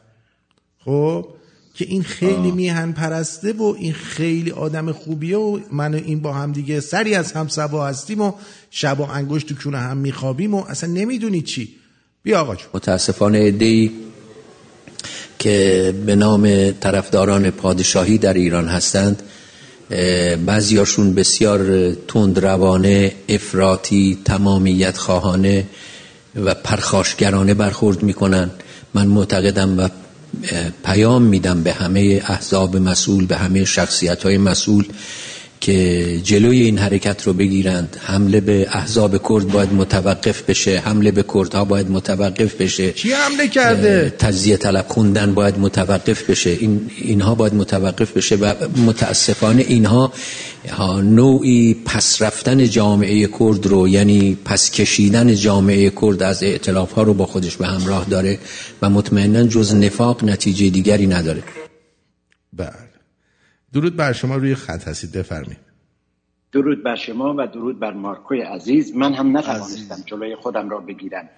خب که این خیلی میهن پرسته و این خیلی آدم خوبیه و من و این با هم دیگه سری از هم سبا هستیم و شب و انگشت تو کونه هم میخوابیم و اصلا نمی‌دونی چی. بیا آقا جون. متاسفانه ادهی که به نام طرفداران پادشاهی در ایران هستند بعضیاشون بسیار تندروانه افراطی تمامیت خواهانه و پرخاشگرانه برخورد می‌کنن. من معتقدم و پیام میدم به همه احزاب مسئول به همه شخصیت های مسئول که جلوی این حرکت رو بگیرند. حمله به احزاب کرد باید متوقف بشه. حمله به کردها باید متوقف بشه. کی حمله کرده؟ تجزیه طلب خوندن باید متوقف بشه. این اینها باید متوقف بشه و متاسفانه اینها ها، نوعی پس رفتن جامعه کرد رو یعنی پس کشیدن جامعه کرد از ائتلاف ها رو با خودش به همراه داره و مطمئنا جز نفاق نتیجه دیگری نداره. بله. درود بر شما روی خط هستید بفرمایید. درود بر شما و درود بر مارکوی عزیز. من هم نتوانستم جلوی خودم را بگیرم.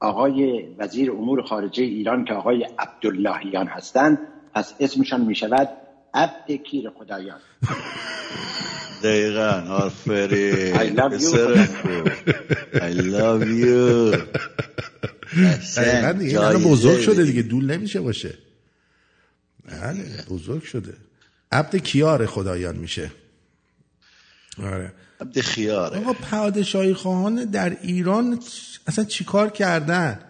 آقای وزیر امور خارجه ایران که آقای عبداللهیان هستند پس اسمشان می شود عبد کیر خدایان. دقیقا آفرین. I love you. I love you. دقیقا دیگه بزرگ شده دیگه دول نمیشه باشه. بله بزرگ شده. عبد کیار خدایان میشه. آره. عبد خیاره. آقا پادشاهی خواهان در ایران اصلا چیکار کردن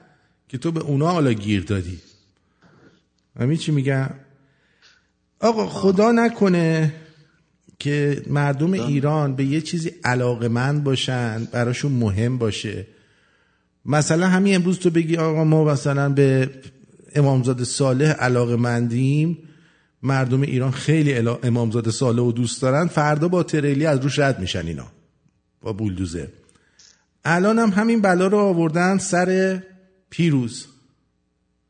که تو به اونا حالا گیر دادی؟ همین چی میگم؟ آقا خدا نکنه که مردم ایران به یه چیزی علاقمند باشن براشون مهم باشه. مثلا همین امروز تو بگی آقا ما مثلا به امامزاده صالح علاقه مندیم مردم ایران خیلی امامزاده صالح و دوست دارن. فردا با تریلی از روش رد میشن اینا. با بولدوزه. الان هم همین بلا رو آوردن سر پیروز.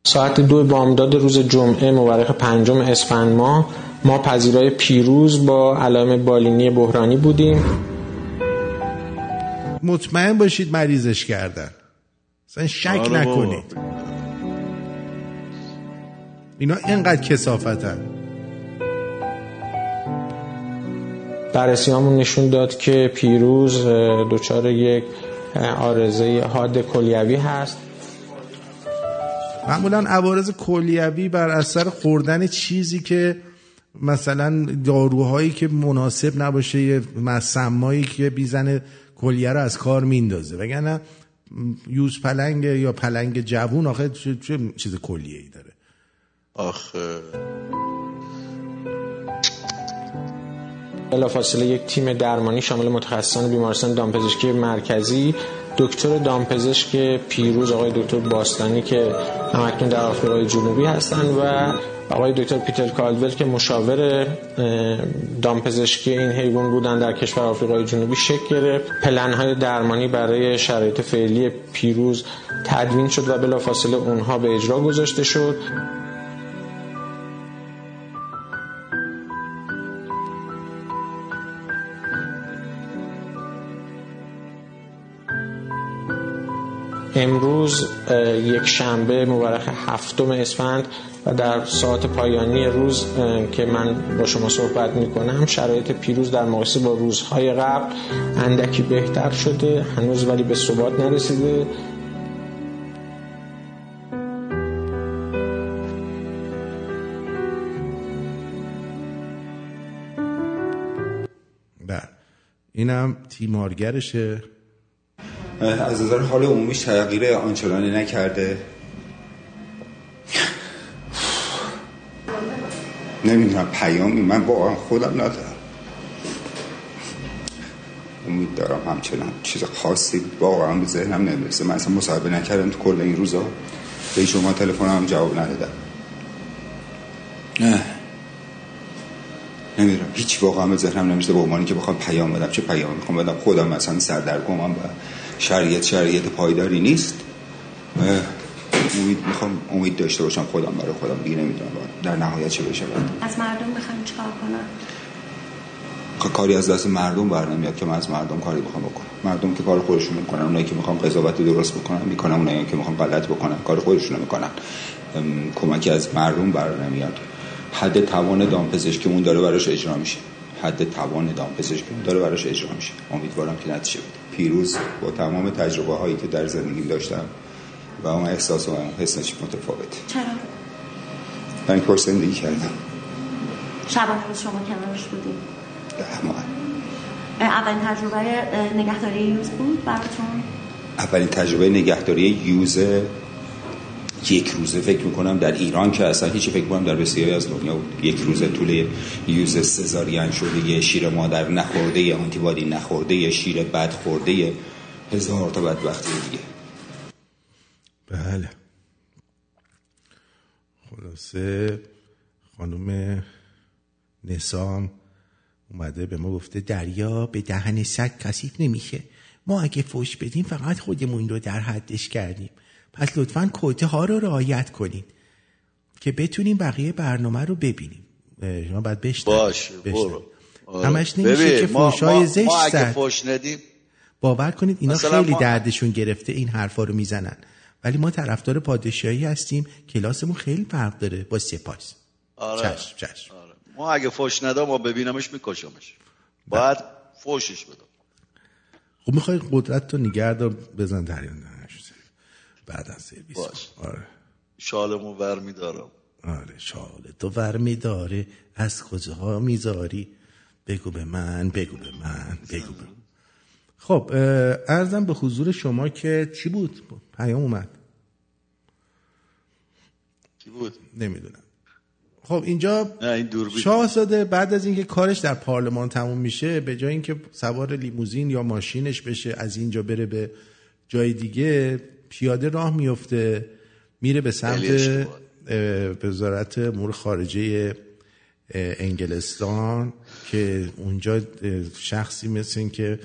ساعت دو بامداد روز جمعه مورخ پنجم اسفند ماه ما پذیرای پیروز با علائم بالینی بحرانی بودیم. مطمئن باشید مریضش کردن. اصلا شک آره. نکنید. اینا اینقدر کسافتن. بررسیامون نشون داد که پیروز دچار یک آرزه حاد کلیوی هست. معمولا عوارض کلیوی بر اثر خوردن چیزی که مثلا داروهایی که مناسب نباشه یه سمایی که بیزن کلیه رو از کار میندازه وگرنه یوز پلنگ یا پلنگ جوون آخه چه, چه چیز کلیه ای داره؟ آخه بلافاصله یک تیم درمانی شامل متخصصان بیمارستان دامپزشکی مرکزی دکتر دامپزشک پیروز آقای دکتر باستانی که همکنون در آفریقای جنوبی هستند و آقای دکتر پیتر کالول که مشاور دامپزشکی این حیوان بودن در کشور آفریقای جنوبی شکل گرفت. پلنهای درمانی برای شرایط فعلی پیروز تدوین شد و بلافاصله اونها به اجرا گذاشته شد. امروز یک شنبه مورخ هفتم اسفند و در ساعت پایانی روز که من با شما صحبت می کنم شرایط پیروز در مقایسه با روزهای قبل اندکی بهتر شده هنوز ولی به ثبات نرسیده. بله. اینم تیمارگرشه از نظر حال عمومیش تغییر آنچنانی نکرده. نمی‌دونم پیامی من واقعا خودم ندارم. امید دارم همچنان چیز خاصی واقعا به ذهنم نمی‌رسه. من اصلا مصاحبه نکردم تو کل این روزا. به شما تلفن هم جواب ندادم. نه. نمی‌دونم هیچ واقعا به ذهنم نمی‌رسه. به عنوانی که بخوام پیام بدم چه پیام می‌خوام بدم؟ خودم مثلا سردرگمم و شرایط شرایط پایداری نیست. امید می‌خوام امید داشته باشم خودم برای خودم. دیگه نمی‌دونم در نهایت چه بشه. از مردم بخوام چیکار کنم؟ کاری از دست مردم بر نمیاد که من از مردم کاری بخوام بکنم. مردم که کار خودشون می‌کنن اونایی که می‌خوام قضاوت درست بکنن می‌کنن اونایی که می‌خوام غلط بکنن کار خودشون می‌کنن. کمکی از مردم بر نمیاد. حد توان دامپزشکمون داره براش اجرا میشه. حد توان دامپزشکمون داره براش اجرا میشه. امیدوارم که نتیجه بده. پیروز با تمام تجربه هایی که در زندگیم داشتم و اون احساس و اون حسش متفاوت. چرا؟ من کار زندگی کردم. شبانه روز شما کنارش بودیم ده ماه اولین تجربه نگهداری یوز بود براتون؟ اولین تجربه نگهداری یوز یک روزه فکر می‌کنم در ایران که اصلا هیچ فکر می‌کنم در بسیاری از دنیا یک روزه طول یوز سزارین شده یه شیر مادر نخورده یه آنتیبادی نخورده یه شیر بد خورده هزار تا بدبختی دیگه. بله. خلاصه خانم نسام اومده به ما گفته دریا به دهن سگ کسیف نمیشه. ما اگه فوش بدیم فقط خودمون رو در حدش کردیم. پس لطفا کوته ها رو رعایت کنین که بتونیم بقیه برنامه رو ببینیم. شما باید بشنوید. باش برو. آره. همش نمیشه که فوش های زشت ما اگه. فوش ندیم باور کنید اینا خیلی ما- دردشون گرفته این حرفا رو می‌زنن. ولی ما طرفدار پادشاهی هستیم. کلاسمون خیلی فرق داره. با سپاس. آره. چشم چشم. آره. ما اگه فوش ندام ما ببینمش میکشمش. باید فوشش بدم. خب می‌خوای قدرت رو نگه دار بزن دریان بعد از سرویس. باش. آره. شالمو ور میدارم. آره شال تو ور میداره از کجاها می‌ذاری؟ بگو به من بگو به من بگو به من. خب ارزم به حضور شما که چی بود؟ پیام اومد. کی بود؟ نمی‌دونم. خب اینجا شاهزاده بعد از اینکه کارش در پارلمان تموم میشه به جای اینکه سوار لیموزین یا ماشینش بشه از اینجا بره به جای دیگه پیاده راه میفته میره به سمت وزارت امور خارجه انگلستان که اونجا شخصی مثل این که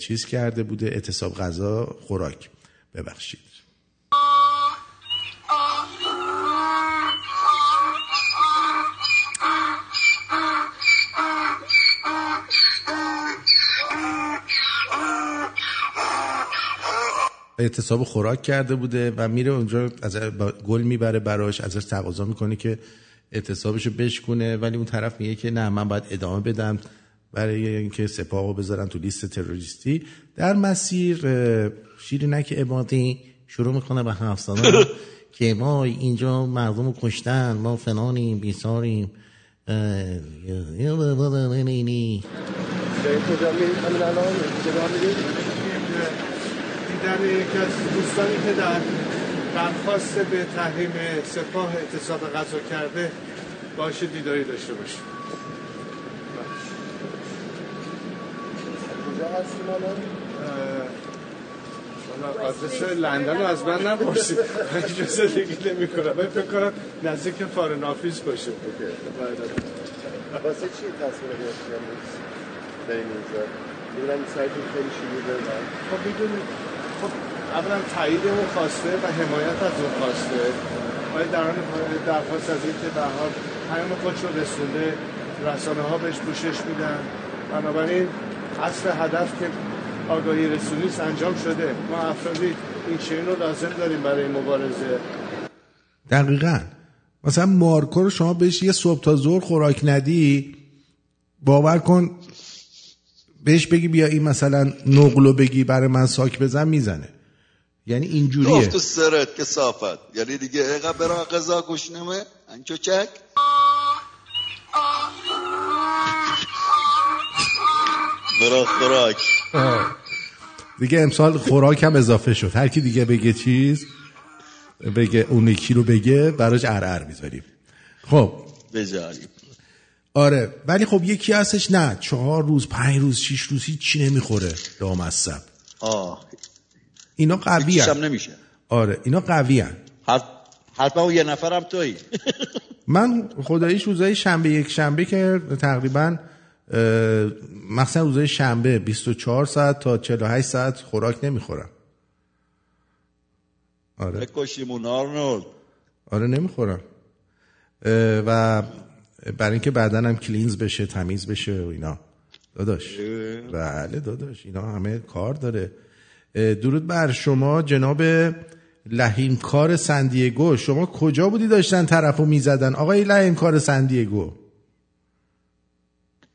چیز کرده بوده اعتصاب غذا خوراک. ببخشید. اعتصاب خوراک کرده بوده و میره اونجا از گل می‌بره براش ازش تقاضا می‌کنه که اعتصابشو بشکونه ولی اون طرف میگه که نه من باید ادامه بدم برای اینکه سپاهو بذارن تو لیست تروریستی در مسیر شیرینک عبادی شروع می‌کنه به حرف زدن که ما اینجا مردم رو کشتن ما فلانیم بیساریم. کجا دیدن یکی از دوستانی که در درخواست به تحریم سپاه اعتصاب غذا کرده باش دیداری داشته باشیم. الان؟ حالا آدرس لندن رو از من نپرسید. من اینجا زندگی نمی کنم. من فکر کنم نزدیک فارن آفیس باشه. واسه چی تصویر گرفتی امروز بریم اینجا می‌دونم این سایتون خیلی شلوغه و خب می‌دونید. خب اولا تایید اون خواسته و حمایت از اون خواسته. ولی در حال درخواست از اینکه به حال پیام خودش رو رسونده رسانه ها بهش پوشش میدن. بنابراین اصل هدف که آگاهی رسونی انجام شده. ما افرادی این چین رو لازم داریم برای مبارزه. دقیقا. مثلا مارکو رو شما بهش یه صبح تا ظهر خوراک ندی باور کن بهش بگی بیا این مثلا نقلو بگی برای من ساک بزن می‌زنه. یعنی اینجوریه. گفت تو سرت که صافت. یعنی دیگه اقا برا قضا گوش نمه. انچو چک. برا خوراک. دیگه امسال خوراک هم اضافه شد. هر کی دیگه بگه چیز بگه اون یکی رو بگه براش ارعر می‌ذاریم. خب. بجاریم آره ولی خب یکی هستش نه چهار روز پنج روز شیش روز هیچی نمی‌خوره لامصب آه. اینا قوی هیچیشم نمیشه. آره اینا قوی حت- حتما اون یه نفرم تویی. [laughs] من خداییش روزای شنبه یک شنبه که تقریبا مثلا روزای شنبه 24 ساعت تا 48 ساعت خوراک نمی‌خورم. آره. بکشیمون آرنولد آره نمی‌خورم. و برای اینکه بدنم کلینز بشه تمیز بشه و اینا. داداش. بله. داداش. اینا همه کار داره. درود بر شما جناب لحیمکار سندیگو. شما کجا بودی داشتن طرفو می‌زدن؟ آقای لحیمکار سندیگو.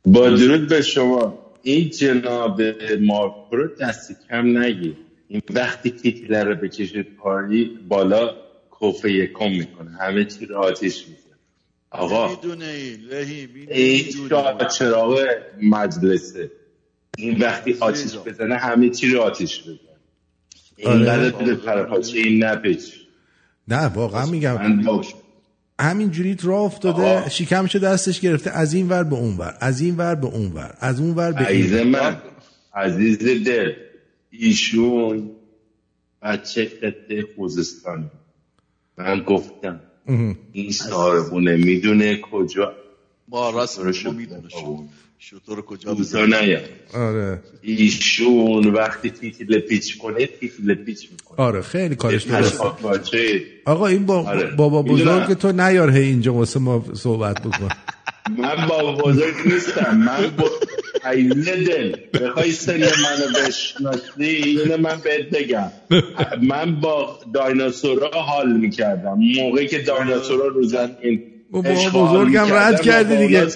با درود به شما. این جناب مارکو رو دست کم نگیر این وقتی تیتلر رو بکشه پاری بالا کوفه یکم می‌کنه. همه چی رو آتیش میزن آقا. این این این. شاه چراغ مجلسه. این وقتی آتیش بزنه همه چی رو آتیش بزن اینقدر دل پرپاچه این نپیچ نه واقعا میگم همینجوری راه افتاده شکمشو دستش گرفته از این ور به اون ور از این ور به اون ور از اون ور به عزیز این. من عزیز دل ایشون بچه خطه خوزستان من گفتم. این صاحبونه می‌دونه کجا ما راست ما می‌دونه شطور کجا نیاد آره. ایشون وقتی تیتیل پیچ کنه تیتیل پیچ می‌کنه. آره خیلی کارش درست درسته. آقا این با آره. بابا. بزرگ تو نیار هی اینجا واسه ما صحبت بکن. من با بزرگ نیستم. من با عیزه دل بخوای سری منو بشناسی اینو من بهت بگم. من با دایناسورها حال می‌کردم. موقعی که دایناسورها رو زن این بابا بزرگم رد کردی دیگه.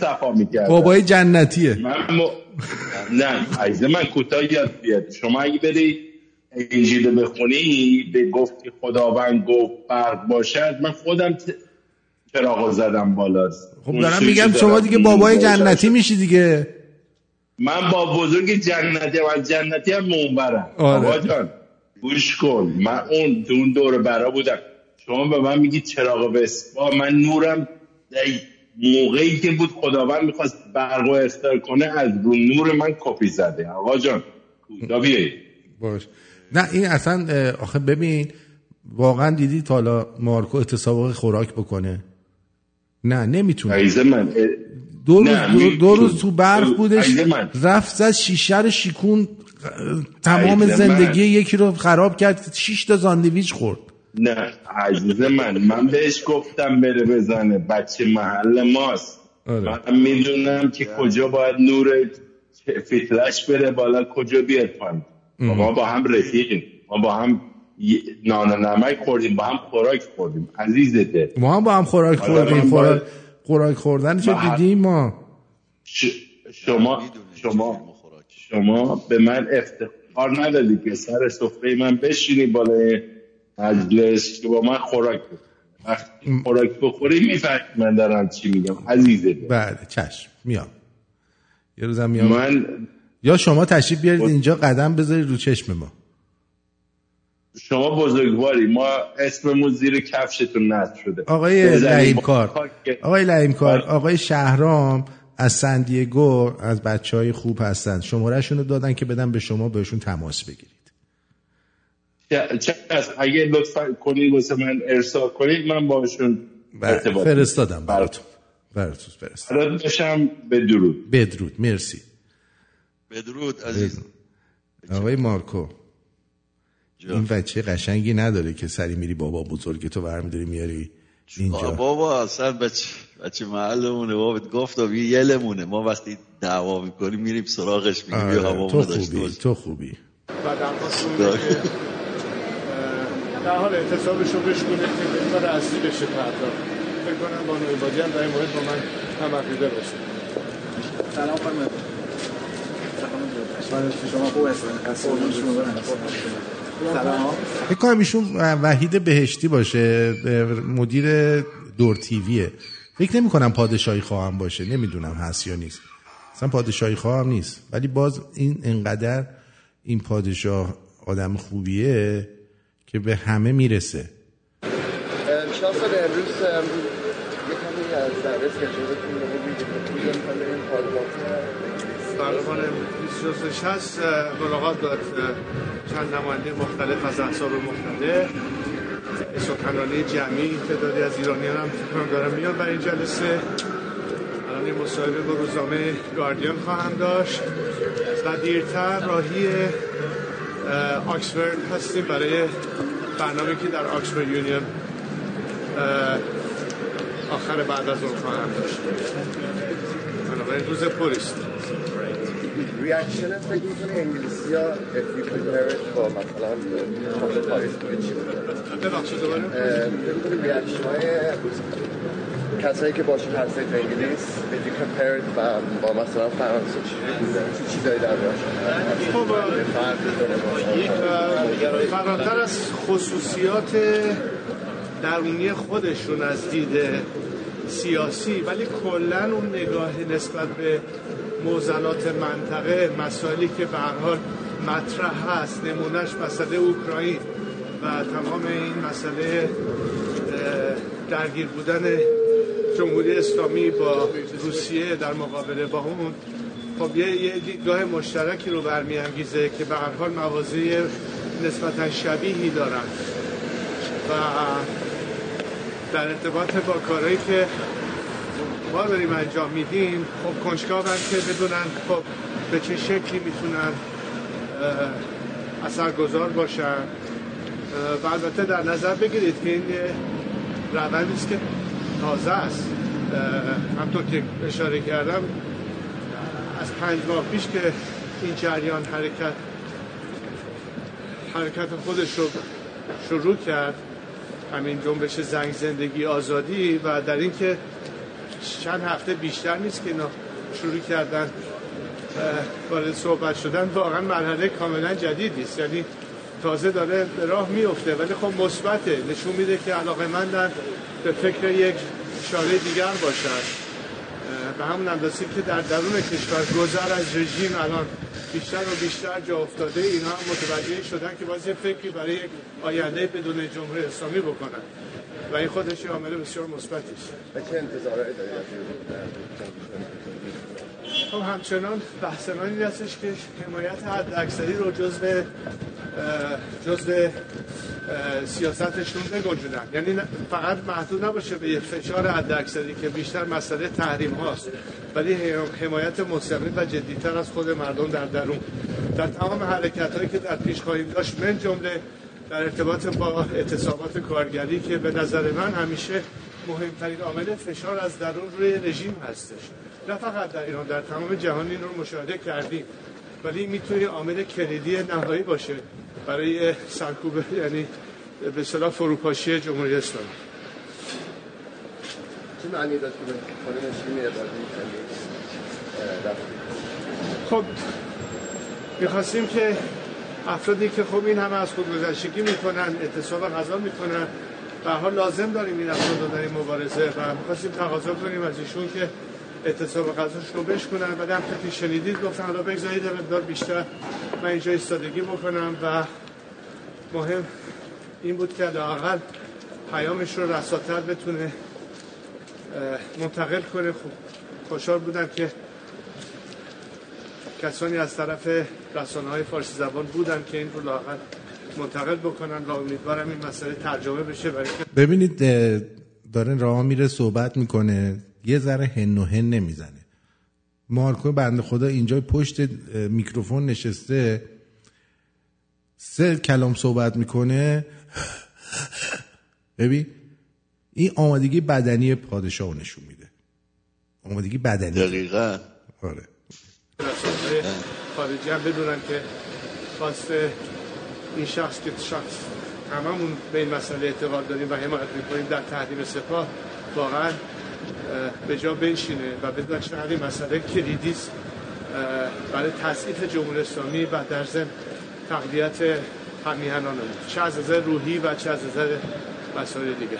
بابای جنتیه. من م... نه عیزه من کوتاه یاد بیاد شما اگه بری انجیل بخونی به گفت که خداوند گفت برق باشد من خودم. چراغ زدم بالا خب دارم میگم شما دیگه بابای جنتی میشی دیگه. من با بزرگ جنتی و جنتی هم منبرم. آره. آقا جان گوش کن. من اون تو اون دور برا بودم. شما به من میگی چراغ بسپا من نورم دی موقعی که بود خداوند می‌خواست برق و اختار کنه از رو نور من کپی زده. آقا جان بیایی باش. نه این اصلا آخه ببین واقعا دیدی تا حالا مارکو اتصاب خوراک بکنه؟ نه نمی‌تونه. من دو روز, دو, دو روز تو برف بودش. رفت زد شیشه رو شیکون تمام زندگی من. یکی رو خراب کرد شیش تا زاندویچ خورد. نه عزیز من من بهش گفتم بره بزنه بچه محل ماست. آره. من می‌دونم که کجا باید نور فیتلش بره بالا کجا بیاد پایین. ما با هم رفیقیم. ما با هم نان و نمک خوردیم با هم خوراک خوردیم. عزیز دل ما هم با هم خوراک خوردیم خوراک, خوراک خوردن چه دیدیم ما؟ ش- شما شما شما به من افتخار ندادی که سر سفره من بشینی بالای مجلس که با من خوراک. وقتی خوراک بخوری می‌فهمی من دارم چی میگم. عزیزه. بله چشم. میام. یه روزم میام. من یا شما تشریف بیارید اینجا قدم بذارید رو چشم ما. شما بزرگواری ما اسممون زیر کفشتون نصب شده. آقای لعیم کار. آقای لعیم کار بله. آقای شهرام از سندیگو از بچه های خوب هستن. شمارهشون رو دادن که بدن به شما بهشون تماس بگیرید. چه اگه لطفا کنید واسه من ارسال کنید من باشون بله، ارتباط فرستادم براتون. براتون فرستادم. بشم به درود بدرود. مرسی. بدرود عزیز آقای مارکو. این بچه قشنگی نداره که سری میری بابا بزرگ تو برمیداری میاری اینجا. بابا اصلا بچه بچه محلمونه بابا. گفتم یه یلمونه. ما وقتی دعوا می‌کنیم میریم سراغش میگیم آره، بیا هوا تو داشته خوبی تو خوبی. در حال اعتصابش رو بشکنه که به کار اصلی بشه پرداخت فکر کنم بانو عبادی هم در این مورد با من هم عقیده باشه. سلام خانم. شما خوب سلام می‌کنم ایشون وحید بهشتی باشه مدیر دور تیویه فکر نمی کنم پادشاهی خواهم باشه نمی‌دونم هست یا نیست اصلا پادشاهی خواهم نیست ولی باز این انقدر این پادشاه آدم خوبیه که به همه می‌رسه شاستاد امروز یه از درس که شده کنیم 360 ملاقات داد چند نماینده مختلف از احساب مختلف. سخنرانی جمعی تعدادی از ایرانیان هم فکرم دارم میان. برای این جلسه الان مصاحبه با روزنامه گاردین خواهم داشت. و دیرتر راهی آکسفورد هستیم برای برنامه که در Oxford Union آخر بعد از اون خواهم داشت. بنابراین روز پریست reaction فکر می‌کنی انگلیسی ها if you compare it با مثلا پاریس چی بوده ببخشید کسایی که باشون هستید تو انگلیس if you compare it با, با مثلا فرانسه چی بوده چی چیزایی در خب، فراتر از خصوصیات درونی خودشون از دید سیاسی ولی کلا اون نگاه نسبت به موزلات منطقه مسائلی که به هر حال مطرح هست نمونهش مسئله اوکراین و تمام این مسئله درگیر بودن جمهوری اسلامی با روسیه در مقابله با اون. خب یه, یه مشترکی رو برمیانگیزه که به هر حال موازی نسبتا شبیهی دارن. و در ارتباط با کارهایی که ما داریم انجام میدیم. خب کنجکاون که بدونن خب به چه شکلی می‌تونن اثرگذار باشن. و البته در نظر بگیرید که این روندی است که تازه است. همطور که اشاره کردم از پنج ماه پیش که این جریان حرکت حرکت خودش رو شروع کرد همین جنبش زنگ زندگی آزادی و در اینکه چند هفته بیشتر نیست که اینا شروع کردن وارد صحبت شدن. واقعا مرحله کاملا جدیدی است یعنی تازه داره به راه میفته ولی خب مثبته. نشون میده که علاقه مندن به فکر یک شاره دیگر باشن. اه، به همون اندازه که در درون کشور گذر از رژیم الان بیشتر و بیشتر جا افتاده اینا هم متوجه شدن که باز یه فکری برای یک آینده بدون جمهوری اسلامی بکنن. و این خودش یه عامل بسیار مثبتی است و چه انتظارهایی دارید خب همچنان بحثمان این هستش که حمایت حد اکثری رو جزء جزء سیاستشون بگنجونن. یعنی فقط محدود نباشه به یه فشار حد اکثری که بیشتر مسئله تحریم هاست ولی حمایت مستقیم و جدیتر از خود مردم در درون. در تمام حرکت هایی که در پیش خواهیم داشت من جمله در ارتباط با اعتصابات کارگری که به نظر من همیشه مهمترین عامل فشار از درون روی رژیم هستش. نه فقط در ایران در تمام جهان این رو مشاهده کردیم. ولی می‌تونه عامل کلیدی نهایی باشه برای سرکوب یعنی به اصطلاح فروپاشی جمهوری اسلامی. چه معنی داشت که خب می‌خواستیم که افرادی که خب این همه از خودگذشتگی می‌کنن اعتصاب غذا می‌کنن. هر حال لازم داریم این افراد رو در این مبارزه و می‌خواستیم تقاضا کنیم از ایشون که اعتصاب غذاش رو بشکنن و همطور که شنیدید گفتن حالا بگذارید مقدار بیشتر من اینجا ایستادگی بکنم و مهم این بود که لااقل پیامش رو رساتر بتونه منتقل کنه. خب خوشحال بودم که کسانی از طرف رسانه های فارسی زبان بودن که این رو لااقل منتقل بکنن و امیدوارم این مسئله ترجمه بشه برای که ببینید داره راه میره صحبت می‌کنه یه ذره هن و هن نمی‌زنه. مارکو بنده خدا اینجا پشت میکروفون نشسته سه کلام صحبت می‌کنه. [laughs] ببین این آمادگی بدنی پادشاه نشون میده. آمادگی بدنی. دقیقا. آره. خارجی هم بدونن که خواست این شخص که شخص هممون به این مسئله اعتقاد داریم و حمایت می‌کنیم در تحریم سپاه واقعا به جا بنشینه و بدون چقدر این مسئله کلیدی است. اه، برای تضعیف جمهوری اسلامی و در ضمن تقویت همیهنان. چه از نظر روحی و چه از نظر مسائل دیگر.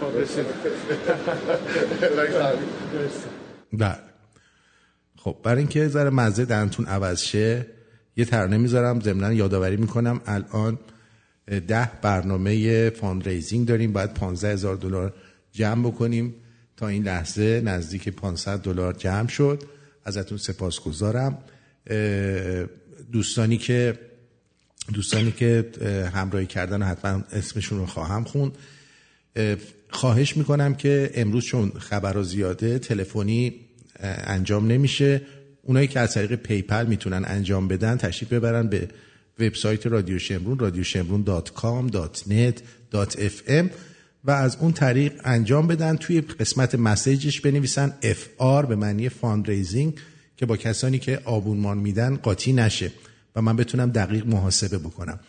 خب،. [laughs] بله. خب برای اینکه ذره مزه دهنتون عوض شه یه ترانه می‌ذارم ضمنا یادآوری می‌کنم الان ده برنامه fundraising داریم باید 15 هزار دلار جمع بکنیم. تا این لحظه نزدیک 500 دلار جمع شد. ازتون سپاسگزارم دوستانی که دوستانی که اه، همراهی کردن حتما اسمشون رو خواهم خوند. اه، خواهش می‌کنم که امروز چون خبرها زیاده تلفنی انجام نمیشه. اونایی که از طریق PayPal می‌تونن انجام بدن تشریف ببرن به وبسایت رادیو شمرون رادیو شمرون dot com dot net dot FM و از اون طریق انجام بدن. توی قسمت message ش بنویسن FR به معنی fundraising که با کسانی که آبونمان میدن قاطی نشه و من بتونم دقیق محاسبه بکنم.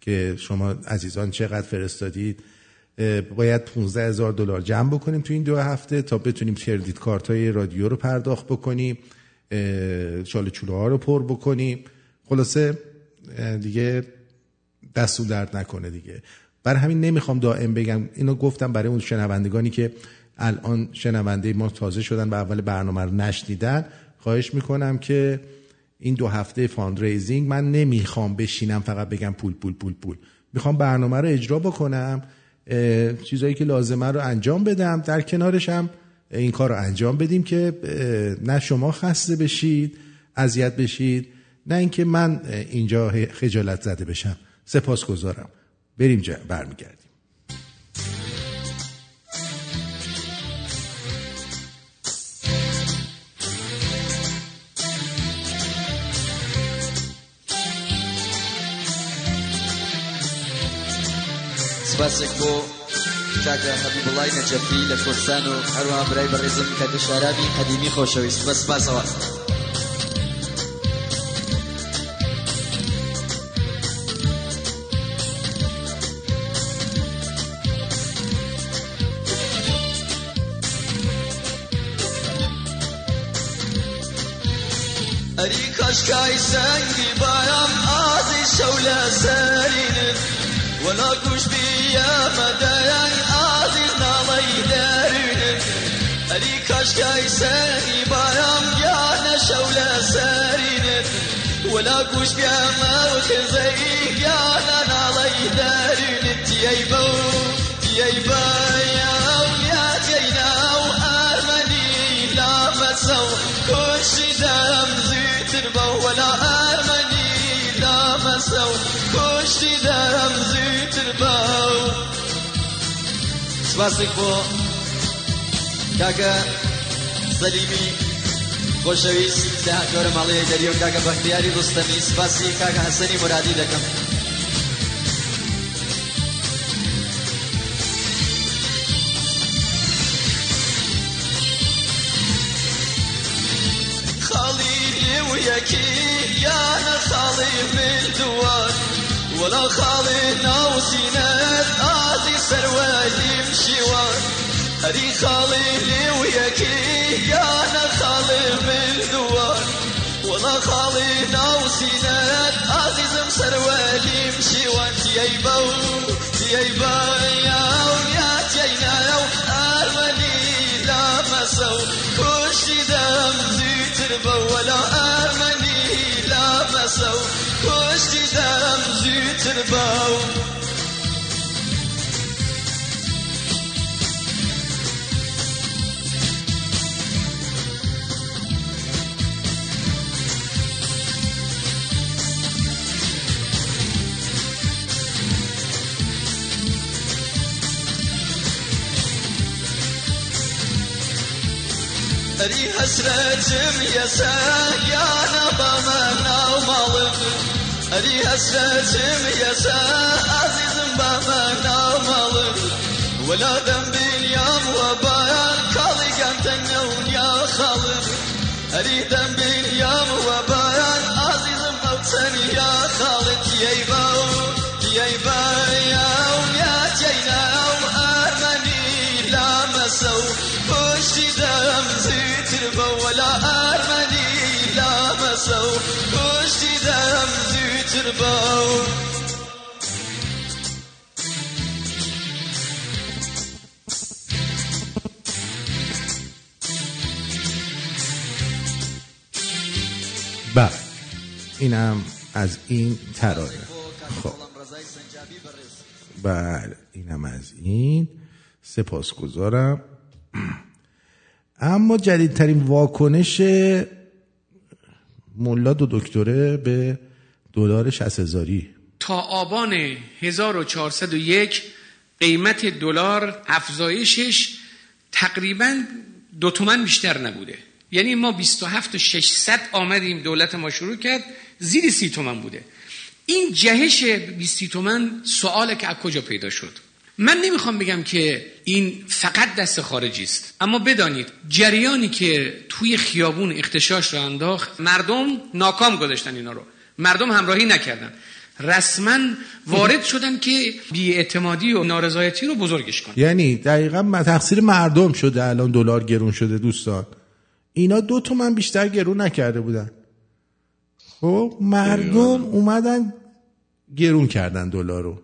که شما عزیزان چقدر فرستادید؟ باید 15 هزار دلار جمع بکنیم تو این دو هفته تا بتونیم کردیت کارت های رادیو رو پرداخت بکنیم چاله چوله ها رو پر بکنیم. خلاصه دیگه دستون درد نکنه دیگه. بر همین نمی‌خوام دائم بگم اینو گفتم برای اون شنوندگانی که الان شنونده ما تازه شدن و اول برنامه رو نشنیدن. خواهش می‌کنم که این دو هفته fundraising من نمی‌خوام بشینم فقط بگم پول پول پول پول. می‌خوام برنامه رو اجرا بکنم. چیزایی که لازمه رو انجام بدم. در کنارش هم این کار رو انجام بدیم که نه شما خسته بشید اذیت بشید نه اینکه من اینجا خجالت زده بشم. سپاسگزارم. بریم جا سپاسێک بۆ کاکە هەبی بڵای نەجەفی لە کورسان و هەروە برای بەڕێزم کە دشارابی قەدیمی خۆشەویست. بە سپاسەوە ئەری کاشکای سەنگی بایم ئازی شەو لە سەرینم ولا كوش بيا مدى يعني عزيزنا الله يدارينا ألي كاش كايساني بايام يا نشولة سارينا ولا كوش بيا موت زيك يا نانا الله يدارينا تيايبو تيايبا يا يا تينا وأرمني لا فتسو كوش دام زيتن بو ولا أرمني لا فتسو سپاسێک بۆ کاکە سەلیمی خۆشەویست داهاتۆرە ماڵەیە دەری و کاکە بەختیاری ڕستەمی سپاسی کاکە حەسەنی مرادی دەکەم خاڵی ویەکی یانە خاڵی من دووار ولا خالينا وسينات هذه سروال يمشي وان هذه خالي لي وياكي يا أنا خالي من دوار. ولا خالينا وسينات عزيزم سروا يمشي وان تيايبو تيايبو يا يا تياينا يا أرمني لا مسو شي دم زيتر ولا أرمني لا مسو سلام جيت الباو ريح يا سايا نبا منا ومالك مالم ری حسرتم یسا عزیزم بامنا و مالم ولا ذنب اليوم وبيان كالي قمت يا خالد اري ذنب اليوم باو بله اینم از این ترانه خب. بله اینم از این. سپاسگزارم. اما جدیدترین واکنش ملا دو دکتره به دلار 60 هزاری. تا آبان 1401 قیمت دلار افزایشش تقریبا دو تومن بیشتر نبوده. یعنی ما 27 و 600 آمدیم دولت ما شروع کرد زیر سی تومن بوده. این جهش 20 تومن سواله که از کجا پیدا شد؟ من نمی‌خوام بگم که این فقط دست خارجی است. اما بدانید جریانی که توی خیابون اختشاش رو انداخت مردم ناکام گذاشتن اینا رو. مردم همراهی نکردن. رسما وارد شدن که بیاعتمادی و نارضایتی رو بزرگش کنن. یعنی دقیقا تقصیر مردم شده الان دلار گرون شده دوستان. اینا دو تومن بیشتر گرون نکرده بودن. خب مردم اومدن گرون کردن دلار رو.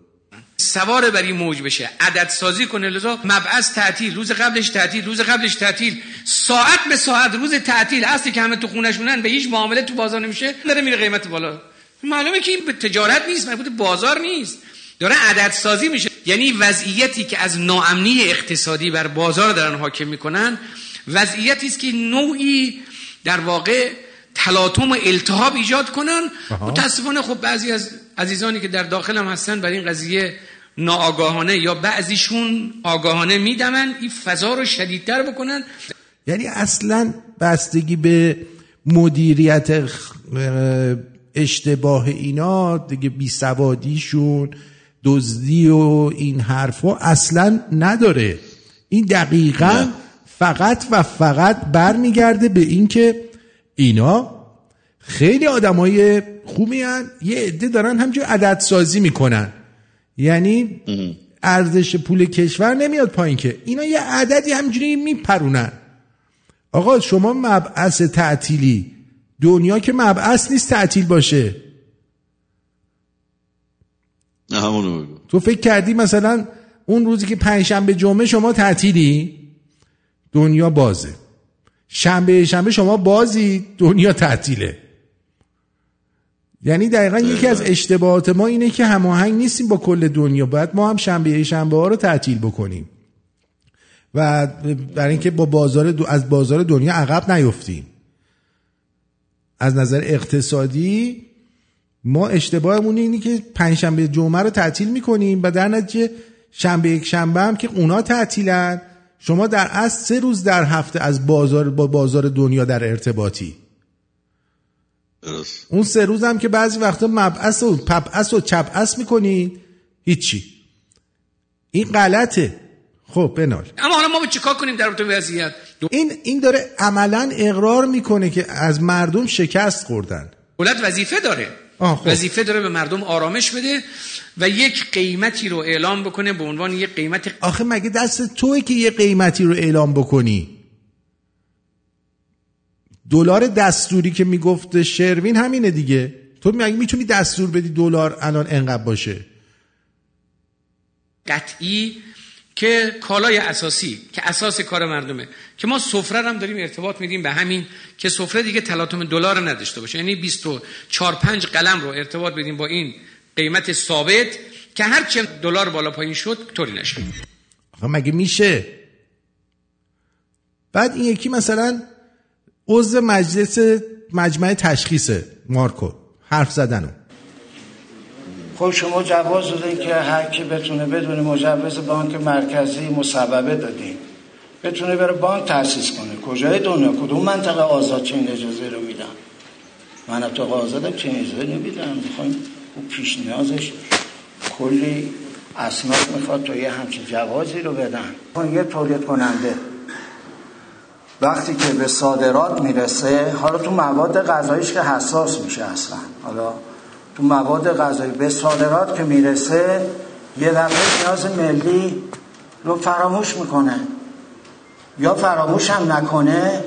سوار بر این موج بشه. عدد سازی کنه لذا مبعث تعطیل روز قبلش تعطیل روز قبلش تعطیل. ساعت به ساعت روز تعطیل. اصلی که همه تو خونش مونن به هیچ معامله تو بازار نمیشه داره میره قیمت بالا. معلومه که این به تجارت نیست مربوط بازار نیست. داره عدد سازی میشه. یعنی وضعیتی که از ناامنی اقتصادی بر بازار دارن حاکم می‌کنن وضعیتی است که نوعی در واقع تلاطم و التهاب ایجاد کنن. متاسفانه خب بعضی از عزیزانی که در داخل هم هستن بر این قضیه ناآگاهانه یا بعضیشون آگاهانه میدمن این فضا رو شدیدتر بکنن. یعنی اصلا بستگی به مدیریت اشتباه اینا دیگه بیسوادیشون دزدی و این حرفا اصلا نداره. این دقیقا فقط و فقط برمیگرده به اینکه اینا خیلی آدمای خوبی هن. یه عده دارن همجور عدد سازی می‌کنن. یعنی ارزش پول کشور نمیاد پایین که. اینا یه عددی همجوری میپرونن. آقا شما مبعث تعطیلی. دنیا که مبعث نیست تعطیل باشه. نه همونو بگو. تو فکر کردی مثلا اون روزی که پنجشنبه جمعه شما تعطیلی؟ دنیا بازه. شنبه شنبه شما بازی دنیا تعطیله. یعنی دقیقا یکی از اشتباهات ما اینه که هماهنگ نیستیم با کل دنیا. باید ما هم شنبه شنبه ها رو تعطیل بکنیم. و برای اینکه با بازار دو از بازار دنیا عقب نیفتیم. از نظر اقتصادی ما اشتباهمون اینه که پنجشنبه جمعه رو تعطیل می‌کنیم و در نتیجه شنبه یک شنبه هم که اونا تعطیلن شما در اصل سه روز در هفته از بازار با بازار دنیا در ارتباطی. درست. اون سه روز هم که بعضی وقتا مبعث و پبعث و چپعث می‌کنی هیچی. این غلطه. خب بنال. اما حالا ما چیکار کنیم در رابطه وضعیت؟ این این داره عملا اقرار می‌کنه که از مردم شکست خوردن. دولت وظیفه داره. خب. وظیفه داره به مردم آرامش بده و یک قیمتی رو اعلام بکنه به عنوان یک قیمت آخه مگه دست توی که یه قیمتی رو اعلام بکنی؟ دلار دستوری که می‌گفت شروین همینه دیگه. تو می‌تونی دستور بدی دلار الان انقدر باشه؟ قطعی که کالای اساسی که اساس کار مردمه. که ما سفره هم داریم ارتباط میدیم به همین که سفره دیگه تلاطم دلار نداشته باشه. یعنی 24 5 قلم رو ارتباط بدیم با این قیمت ثابت که هر چه دلار بالا پایین شد طوری نشه. آخه مگه میشه؟ بعد این یکی مثلا عضو مجلس مجمع تشخیصه مارکو حرف زدنو خب شما جواز دادین که هر کی بتونه بدون مجوز بانک مرکزی مصوبه دادین. بتونه بره بانک تأسیس کنه. کجای دنیا؟ کدوم منطقه آزاد چنین اجازه رو میدن؟ من تو آزادم چنین اجازه نمیدم می‌خوایم او پیش نیازش کلی اسناد می‌خواد تا یه همچین جوازی رو بدن. یه تولید کننده. وقتی که به صادرات می‌رسه حالا تو مواد غذاییش که حساس میشه اصلا. حالا تو مواد غذایی به صادرات که می‌رسه یه دفعه نیاز ملی رو فراموش می‌کنه. یا فراموش هم نکنه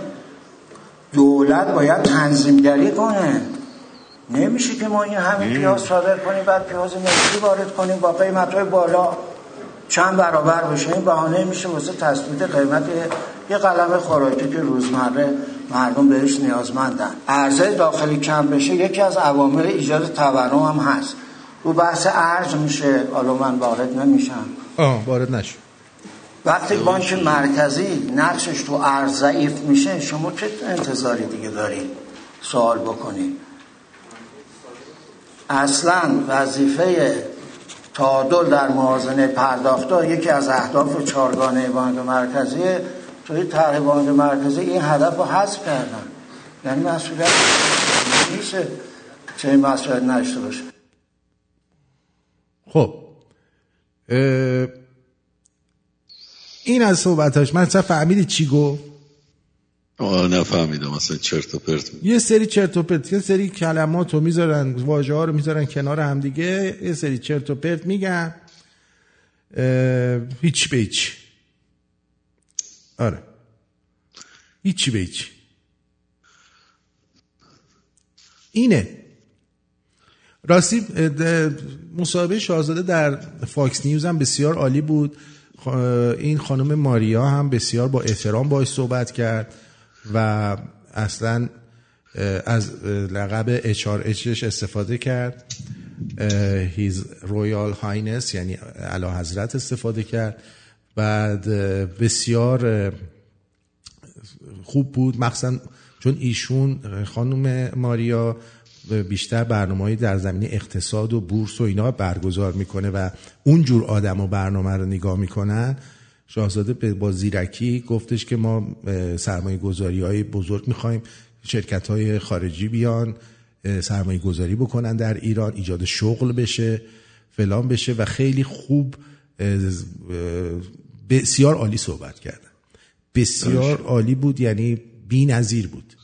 دولت باید تنظیمگری کنه. نمیشه که ما این همین پیاز صادر کنیم بعد پیاز ملی وارد کنیم با قیمت های بالا. چند برابر بشه؟ این بهانه میشه واسه تثبیت قیمت یه قلم خوراکی که روزمره مردم بهش نیازمندن. ارزه داخلی کم بشه یکی از عوامل ایجاد تورم هم هست. رو بحث ارز میشه. حالا من وارد نمیشم. آه وارد نشو. وقتی بانک مرکزی نقشش تو ارز ضعیف میشه شما چه انتظاری دیگه دارید سوال بکنید اصلا وظیفه تعادل در موازنه پرداختها یکی از اهداف چارگانه بانک مرکزی توی طرح بانک مرکزی این هدف رو حذف کردن. یعنی مسئولیت نیست چه این مسئولیت نشته باشه. خب. این از صحبتاش. من اصلا فهمیدی چی گفت؟ آه نفهمیدم. اصلا چرت و پرت یه سری چرت و پرت یه سری کلمات رو می‌ذارن واژه ها رو می‌ذارن کنار همدیگه. یه سری چرت و پرت میگن. هیچ به هیچ آره. هیچی به هیچ اینه. راستی مصاحبه شاهزاده در Fox News هم بسیار عالی بود. این خانم ماریا هم بسیار با احترام باش صحبت کرد و اصلا از لقب اچش استفاده کرد. His Royal Highness یعنی اعلاحضرت استفاده کرد. بعد بسیار خوب بود. مخصوصا چون ایشون خانم ماریا بیشتر برنامه در زمینه اقتصاد و بورس و اینا برگزار می‌کنه و اونجور آدم و برنامه رو نگاه می‌کنن. شاهزاده با زیرکی گفتش که ما سرمایه گذاری های بزرگ می‌خوایم شرکت های خارجی بیان سرمایه گذاری بکنن در ایران ایجاد شغل بشه فلان بشه و خیلی خوب بسیار عالی صحبت کردن بسیار عالی بود یعنی بی نظیر بود.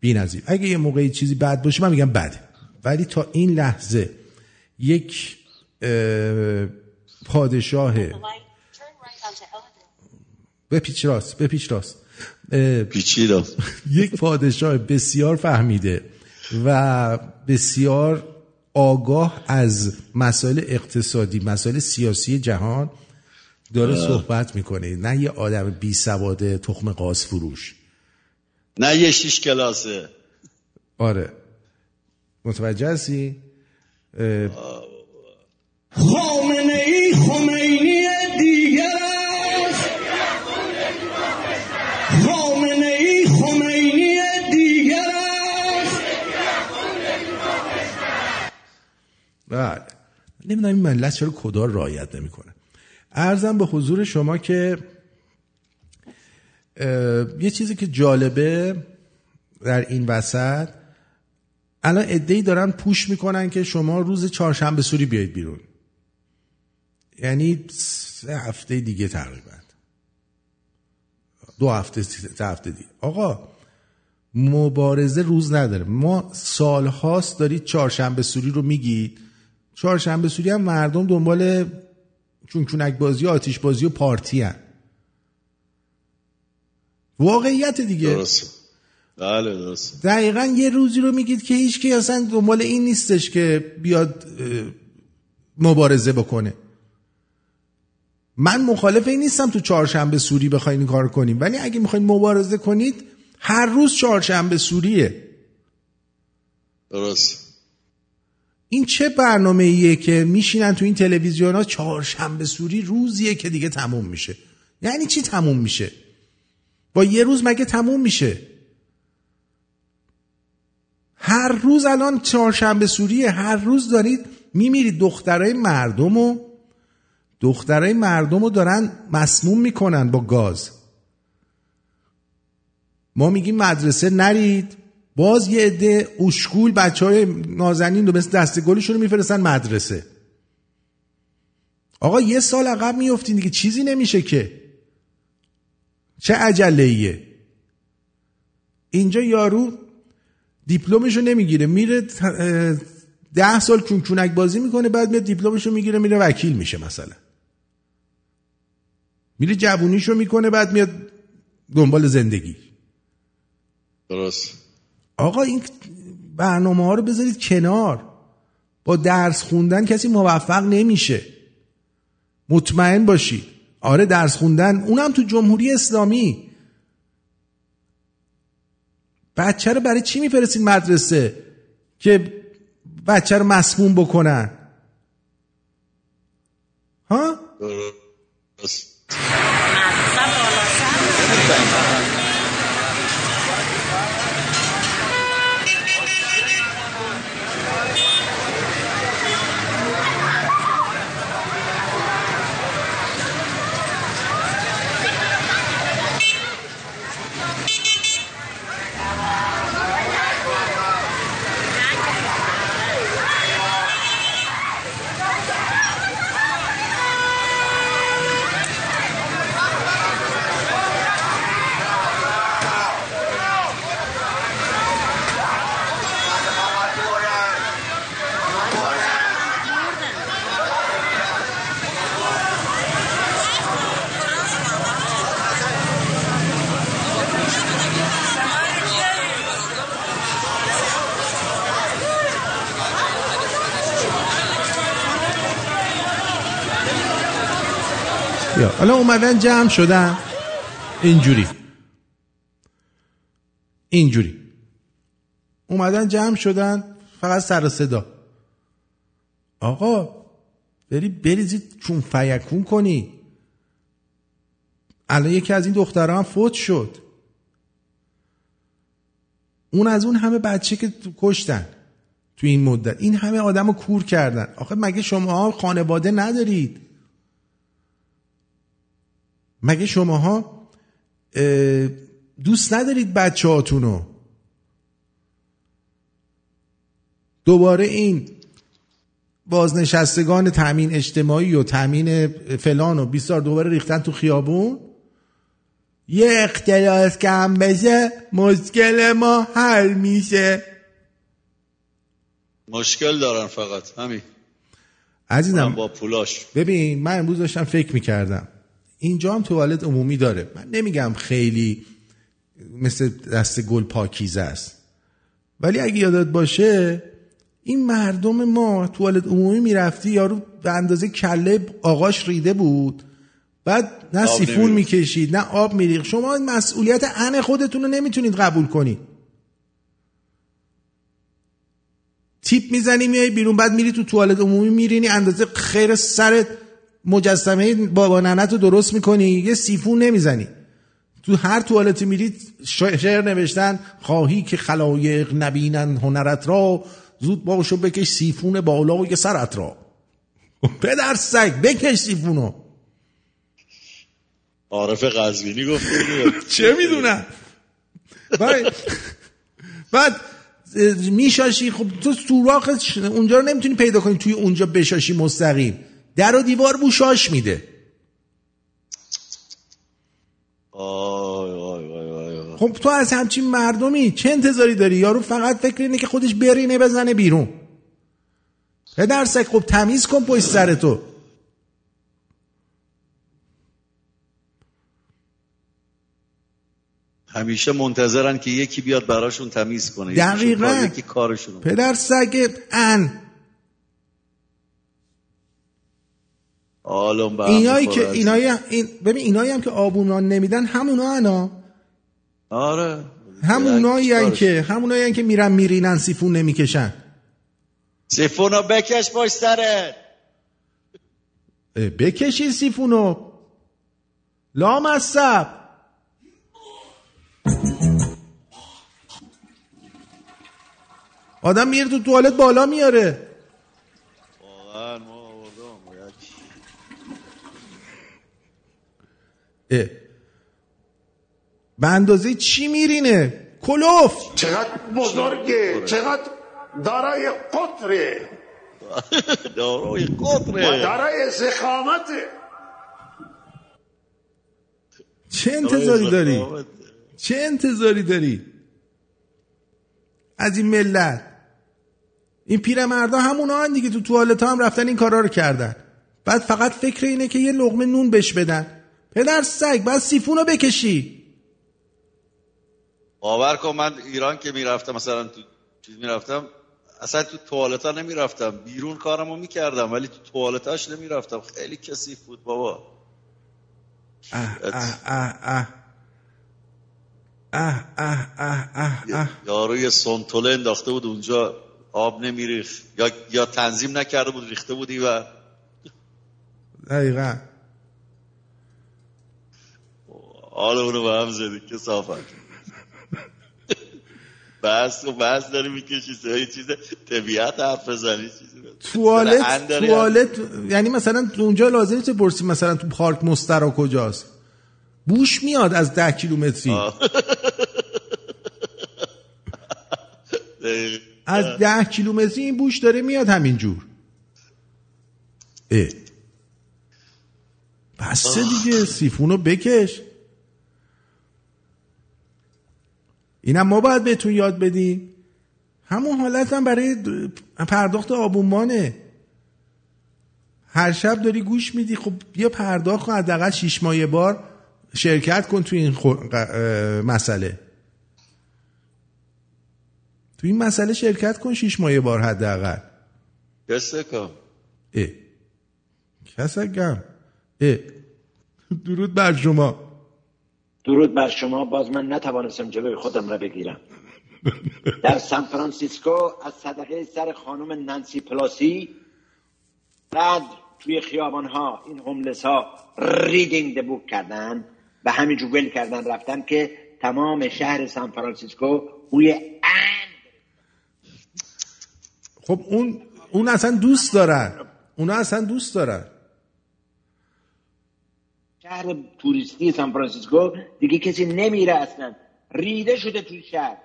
بی نظیر اگه یه موقعی چیزی بد باشه من میگم بده. ولی تا این لحظه یک پادشاه بپیچ راست بپیچ راست. پیچی راست [laughs] یک پادشاه بسیار فهمیده و بسیار آگاه از مسائل اقتصادی مسائل سیاسی جهان داره صحبت می‌کنه. نه یه آدم بی سواد تخم قاس فروش. نه یه شیش کلاسه. آره. متوجه هستی؟ خامنه ای خمینی دیگر. است خامنه ای خمینی دیگر. است بله. نمی‌دونم این ملت چرا کدار رایت نمی‌کنه. ارزم به حضور شما که یه چیزی که جالبه در این وسط الان ادهی دارن پوش می‌کنن که شما روز چهارشنبه سوری بیاید بیرون. یعنی سه هفته دیگه تقریبا. دو هفته سه هفته دیگه. آقا مبارزه روز نداره. ما سالهاست دارید چهارشنبه سوری رو میگید. چهارشنبه سوری هم مردم دنبال چونچونک بازی و آتیش بازی و پارتی هن. واقعیت دیگه. درست. بله درست دقیقا یه روزی رو میگید که هیچ کی اصلا دنبال این نیستش که بیاد مبارزه بکنه. من مخالف این نیستم تو چهارشنبه سوری بخواین این کار کنیم. ولی اگه می‌خواین مبارزه کنید هر روز چهارشنبه سوریه. درست این چه برنامه ایه که میشینن تو این تلویزیون ها چهارشنبه سوری روزیه که دیگه تموم میشه؟ یعنی چی تموم میشه؟ با یه روز مگه تموم میشه؟ هر روز الان چهارشنبه سوریه هر روز دارید میمیرید. دخترای مردم و دخترای مردم رو دارن مسموم می‌کنن با گاز. ما میگیم مدرسه نرید. باز یه عده اشکول بچه های نازنین رو مثل دسته گلشون رو میفرستن مدرسه. آقا یه سال عقب میفتین دیگه چیزی نمیشه که. چه عجله ایه اینجا یارو دیپلمشو نمی‌گیره میره ده سال کونک بازی می‌کنه بعد میاد دیپلمشو می‌گیره میره وکیل میشه مثلا. میره جوونیشو می‌کنه بعد میاد دنبال زندگی. درست. آقا این برنامه ها رو بذارید کنار. با درس خوندن کسی موفق نمیشه. مطمئن باشید. آره درس خوندن. اونم تو جمهوری اسلامی. بچه رو برای چی میفرستین مدرسه که بچه رو مسموم بکنن؟ ها؟ حالا اومدن جمع شدن. اینجوری. اینجوری. اومدن جمع شدن فقط سر صدا. آقا بری بریزید چون فیکون کنی. الان یکی از این دخترها هم فوت شد. اون از اون همه بچه که کشتن تو این مدت. این همه آدم رو کور کردن. آخه مگه شما خانواده ندارید؟ مگه شماها اه، دوست ندارید بچه هاتونو دوباره این بازنشستگان تامین اجتماعی و تامین فلان و بیستار دوباره ریختن تو خیابون؟ یه اختلاس کم بشه مشکل ما حل میشه. مشکل دارن فقط همین. عزیزم با پولاش. ببین من امروز داشتم فکر می‌کردم. اینجا هم توالت عمومی داره. من نمیگم خیلی مثل دست گل پاکیزه است. ولی اگه یادت باشه این مردم ما توالت عمومی می‌رفتی یارو به اندازه کله آقاش ریده بود. بعد نه سیفون. می‌کشید نه آب میریخت. شما مسئولیت ان خودتون رو نمی‌تونید قبول کنید. تیپ می‌زنی میای بیرون بعد میری تو توالت عمومی میرینی اندازه خیر سرت مجسمه بابا ننت رو درست می‌کنی؟ یه سیفون نمی‌زنی. تو هر توالتی میری شعر نوشتن خواهی که خلایق نبینن هنرت را زود باش و بکش سیفون بالای سرت را. پدر سگ بکش سیفونو. عارف قزوینی گفت. [laughs] چه می‌دونم؟ بعد میشاشی خب تو سوراخ اونجا رو نمی‌تونی پیدا کنی توی اونجا بشاشی مستقیم. در و دیوار بوی شاش میده. آی آی آی آی آی. خب تو از همچین مردمی چه انتظاری داری؟ یارو فقط فکر اینه که خودش برینه بزنه بیرون. پدر سگ خب تمیز کن پشت سرتو. همیشه منتظرن که یکی بیاد براشون تمیز کنه دقیقاً. یکی کارشون پدر سگ ان. آلم اینایی که از اینایی این ببین اینایی هم که آبونان نمیدن همونا انا. آره. همونایی؟ که همونایی هم که میرن میرینن سیفون نمی‌کشن. سیفونو بکش پشت سرت. اه، بکشی سیفونو لامصب. آدم میره تو توالت بالا میاره واقعا ما آوردم باید. اه. به اندازه چی میرینه؟ کلوف! چقدر بزرگه؟ چقدر دارای قطره؟ [laughs] داروی و قطره دارای زخامته چه انتظاری داری؟ چه انتظاری داری؟ از این ملت. این پیرمردا همونا هن دیگه تو توالت هم رفتن این کارا رو کردن. بعد فقط فکر اینه که یه لقمه نون بش بدن. پدر سگ بعد سیفون رو بکشی. باور کن من ایران که می‌رفتم مثلا تو چیز می‌رفتم اصلا تو توالت ها نمی‌رفتم. بیرون کارمو می‌کردم ولی تو توالتاش نمی‌رفتم. خیلی کثیف بود بابا. اه اه اه اه. اه اه اه اه اه. یارو یه سنتوله انداخته بود اونجا آب نمیریخ یا یا تنظیم نکرده بود ریخته بودی و دقیقا. حال اونو به هم زدی. که صافت بس و بس داری می‌کشی یه چیز. طبیعت حرف بزنی چیزی توالت توالت یعنی مثلا اونجا لازمه چه پرسی؟ مثلا تو پارک مسترا کجاست؟ بوش میاد از ده کیلومتری. از ده کیلومتری این بوش داره میاد همینجور. اه. بسته دیگه سیفونو بکش. اینم ما باید بهتون یاد بدیم. همون حالت هم برای پرداخت آبونمانه. هر شب داری گوش میدی. خب بیا پرداخت کن حداقل شیش ماه یه بار شرکت کن تو این خو- مسئله. تو این مسئله شرکت کن شیش ماه یه بار حداقل. دسته کن اه. کسگم اه. درود بر شما. درود بر شما. باز من نتوانستم جلوی خودم را بگیرم. در سان فرانسیسکو از صدقه سر خانم نانسی پلوسی بعد توی خیابان ها این homeless ها ریدینگ بوک کردن و همینجور ول کردن رفتن که تمام شهر سان فرانسیسکو بوی خب اون اون اصلا دوست دارن. اونا اصلا دوست دارن. شهر توریستی سان فرانسیسکو دیگه کسی نمیره اصلا. ریده شده توی شهر.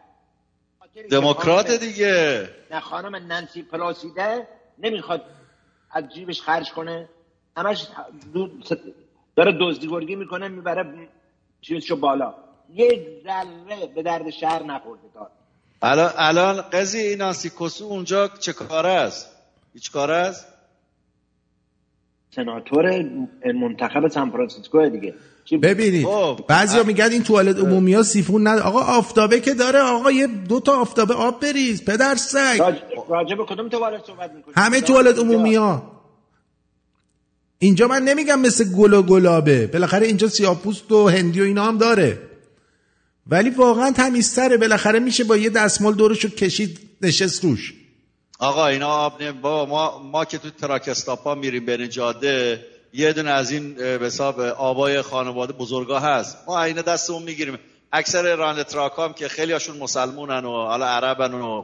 دموکرات دیگه. نه خانم نانسی پلاسیده نمی‌خواد از جیبش خرج کنه. همش دو- داره دزدیگرگی می‌کنه می‌بره چیزشو بالا. یک ذره به درد شهر نخورده تا. الان الان این نانسی کسو اونجا چه کاره است؟ هیچ کاره است؟ سناتور منتخب سان فرانسیسکو دیگه. ببینید خب، بعضیا میگن این توالت عمومی ها سیفون نداره. آقا آفتابه که داره. آقا یه دو تا آفتابه آب بریز پدر سگ. راج- راجع به کدوم توالت صحبت می‌کنی؟ همه توالت عمومی ها. اینجا من نمیگم مثل گل و گلابه. بالاخره اینجا سیاپوست و هندی و اینا هم داره. ولی واقعا تمیزتره. بالاخره میشه با یه دستمال دورشو کشید نشست روش. آقا اینا آب بابا ما ما که تو truck stop ا میریم بین جاده یه دونه از این به حساب آبای خانواده بزرگا هست. ما اینا دستمون می‌گیریم. اکثر راننده truck هم که خیلی هاشون مسلمونن و حالا عربن و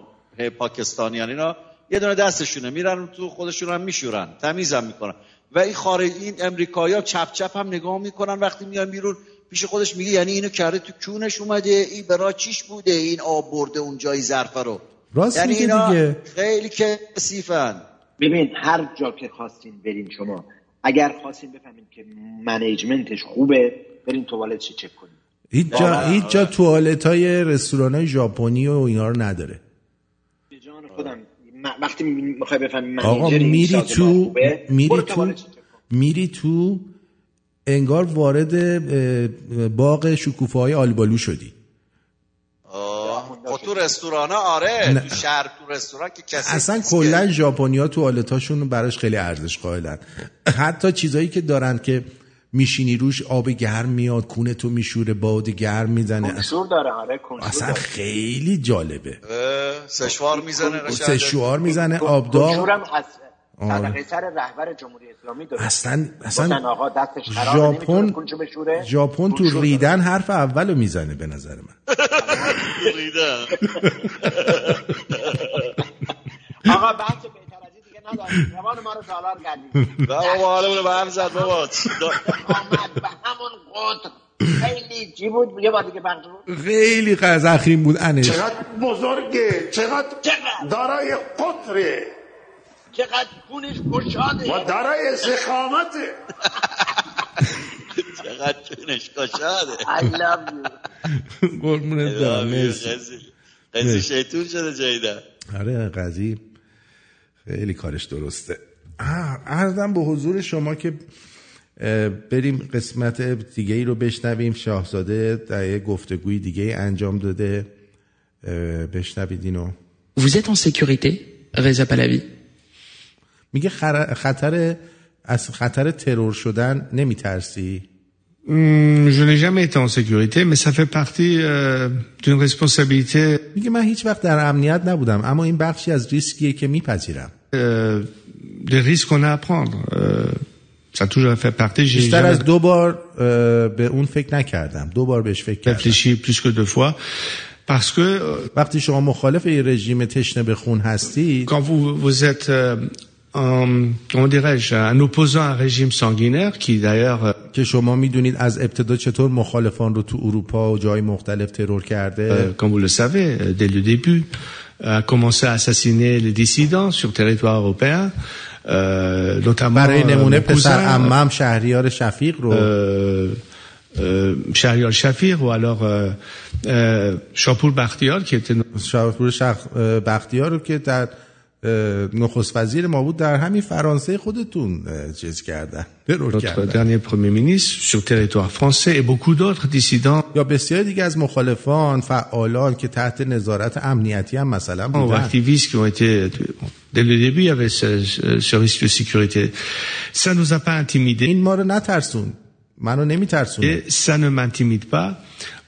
پاکستانیان اینا یه دونه دستشونه میرن تو خودشون هم میشورن. تمیزم می‌کنن. و این خارج این امریکایی ها چپ چپ هم نگاه می‌کنن وقتی میان بیرون. پیش خودش میگه یعنی اینو کرده تو کونش اومده. این برای چیش بوده؟ این آب برده اون جای ظرفه رو. راست یعنی اینا دیگه. خیلی کثیفن ببین هر جا که خواستین برین شما اگر خواستین بفهمین که منیجمنتش خوبه برین توالتش چک کنین هیچ جا. هیچ جا توالت های رستوران های ژاپنی و اینا رو نداره به جان خودم وقتی می‌خوای بفهمی آقا میری تو میری تو. میری تو انگار وارد باغ شکوفه های آلبالو شدی خب تو رستوران آره نه. تو شهر تو رستوران که کسی اصلا کلا ژاپنیا توالتاشون براش خیلی ارزش قائلن حتی چیزایی که دارن که میشینی روش آب گرم میاد کونه تو میشوره باد گرم می‌زنه کنسور داره آره کنسور اصلا داره. خیلی جالبه سشوار می‌زنه. سشوار می‌زنه آبداغ کنسورم از. صدقه سر رهبر جمهوری اسلامی داره اصلا اصلا آقا دستش ژاپن ژاپن تو ریدن حرف اولو می‌زنه به نظر من. ریدن. آقا بحث بهتر از این دیگه نداریم. روان ما رو سالار کردیم. بابا حالمون به هم زد بابا. آمد به همون قطر خیلی چی بود؟ یه بار دیگه بود. خیلی قزخیم بود انش چقدر بزرگه. چقدر دارای قطره چقدر خونش گشاده و دارای زخامته. [laughs] چقدر چونش کشاده. I love you. برم مرسی. قضی شیطون شده جیده آره قضی خیلی کارش درسته. آه، عرضم به حضور شما که بریم قسمت دیگه ای رو بشنویم. شاهزاده در یه گفتگوی دیگه ای انجام داده. بشنوید اینو. Vous êtes en sécurité, Reza Pahlavi? میگه خر- خطر از خطر ترور شدن نمیترسی je n'ai jamais été en sécurité, mais ça fait partie euh, d'une responsabilité میگه من هیچ وقت در امنیت نبودم اما این بخشی از ریسکیه که میپذیرم euh, des risques qu'on a à prendre. Euh, ça toujours fait partie. J'ai بیشتر از دو بار به اون فکر نکردم دو بار بهش فکر کردم réfléchi plus que deux fois parce que euh, وقتی شما مخالف یه رژیم تشنه به خون هستی quand vous vous êtes euh, dirais-je un opposant à un régime sanguinaire qui d'ailleurs euh, که شما می‌دونید از ابتدا چطور مخالفان رو تو اروپا و جای مختلف ترور کرده euh, comme vous le savez euh, dès le début a commencé à assassiner les dissidents sur territoire européen euh, برای euh, نمونه پسر عمم شهریار شفیق رو euh, euh, alors euh, euh, Shapur Bakhtiar qui était شاپور بختیار رو که در نخست وزیر ما بود در همین فرانسه خودتون چیز کردن کردن. یا بسیار دیگه از مخالفان فعالان که تحت نظارت امنیتی هم مثلا بودن. و اکتیویست که اونتی دل دبی سکیوریتی این ما رو نترسون. منو نمیترسونه. سن من تیمید با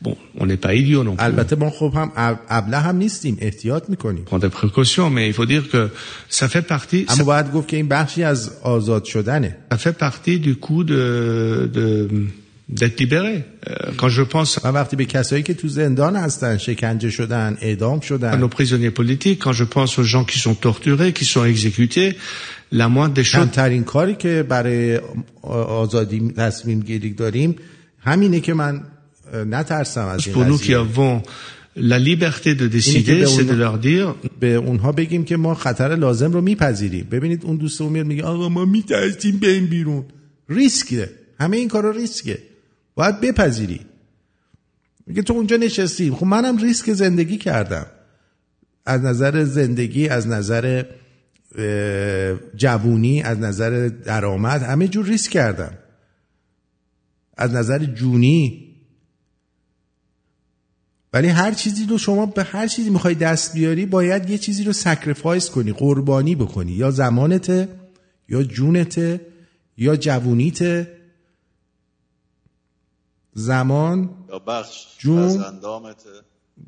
bon on n'est pas idiot non plus البته ما خب هم اب- ابله هم نیستیم احتیاط می‌کنیم on prend des précautions mais il faut dire que ça fait partie اما باید گفت که این بخشی از آزاد شدنه ça fait partie du coup de, de d'être libéré Euh, quand je pense من وقتی به کسایی که تو زندان هستن شکنجه شدن اعدام شدن nos prisonniers politiques, quand je pense aux gens qui sont torturés, qui sont exécutés, la moindre des choses, کمترین کاری که برای آزادی تصمیم گیری داریم همینه که من نترسم از این قضیه. la liberté de décider, به c'est de leur dire, به اونها بگیم که ما خطر لازم رو میپذیریم. ببینید اون دوستمون میاد میگه آقا ما میترسیم به این بیرون. ریسکه. همه این کارا ریسکه. باید بپذیری. میگه تو اونجا نشستی. خب منم ریسک زندگی کردم. از نظر زندگی از نظر جوونی از نظر درآمد همه جور ریسک کردم. از نظر جونی ولی هر چیزی رو شما به هر چیزی می‌خوای دست بیاری باید یه چیزی رو sacrifice کنی قربانی بکنی. یا زمانته یا جونته یا جوونیته. زمان یا بخش جون.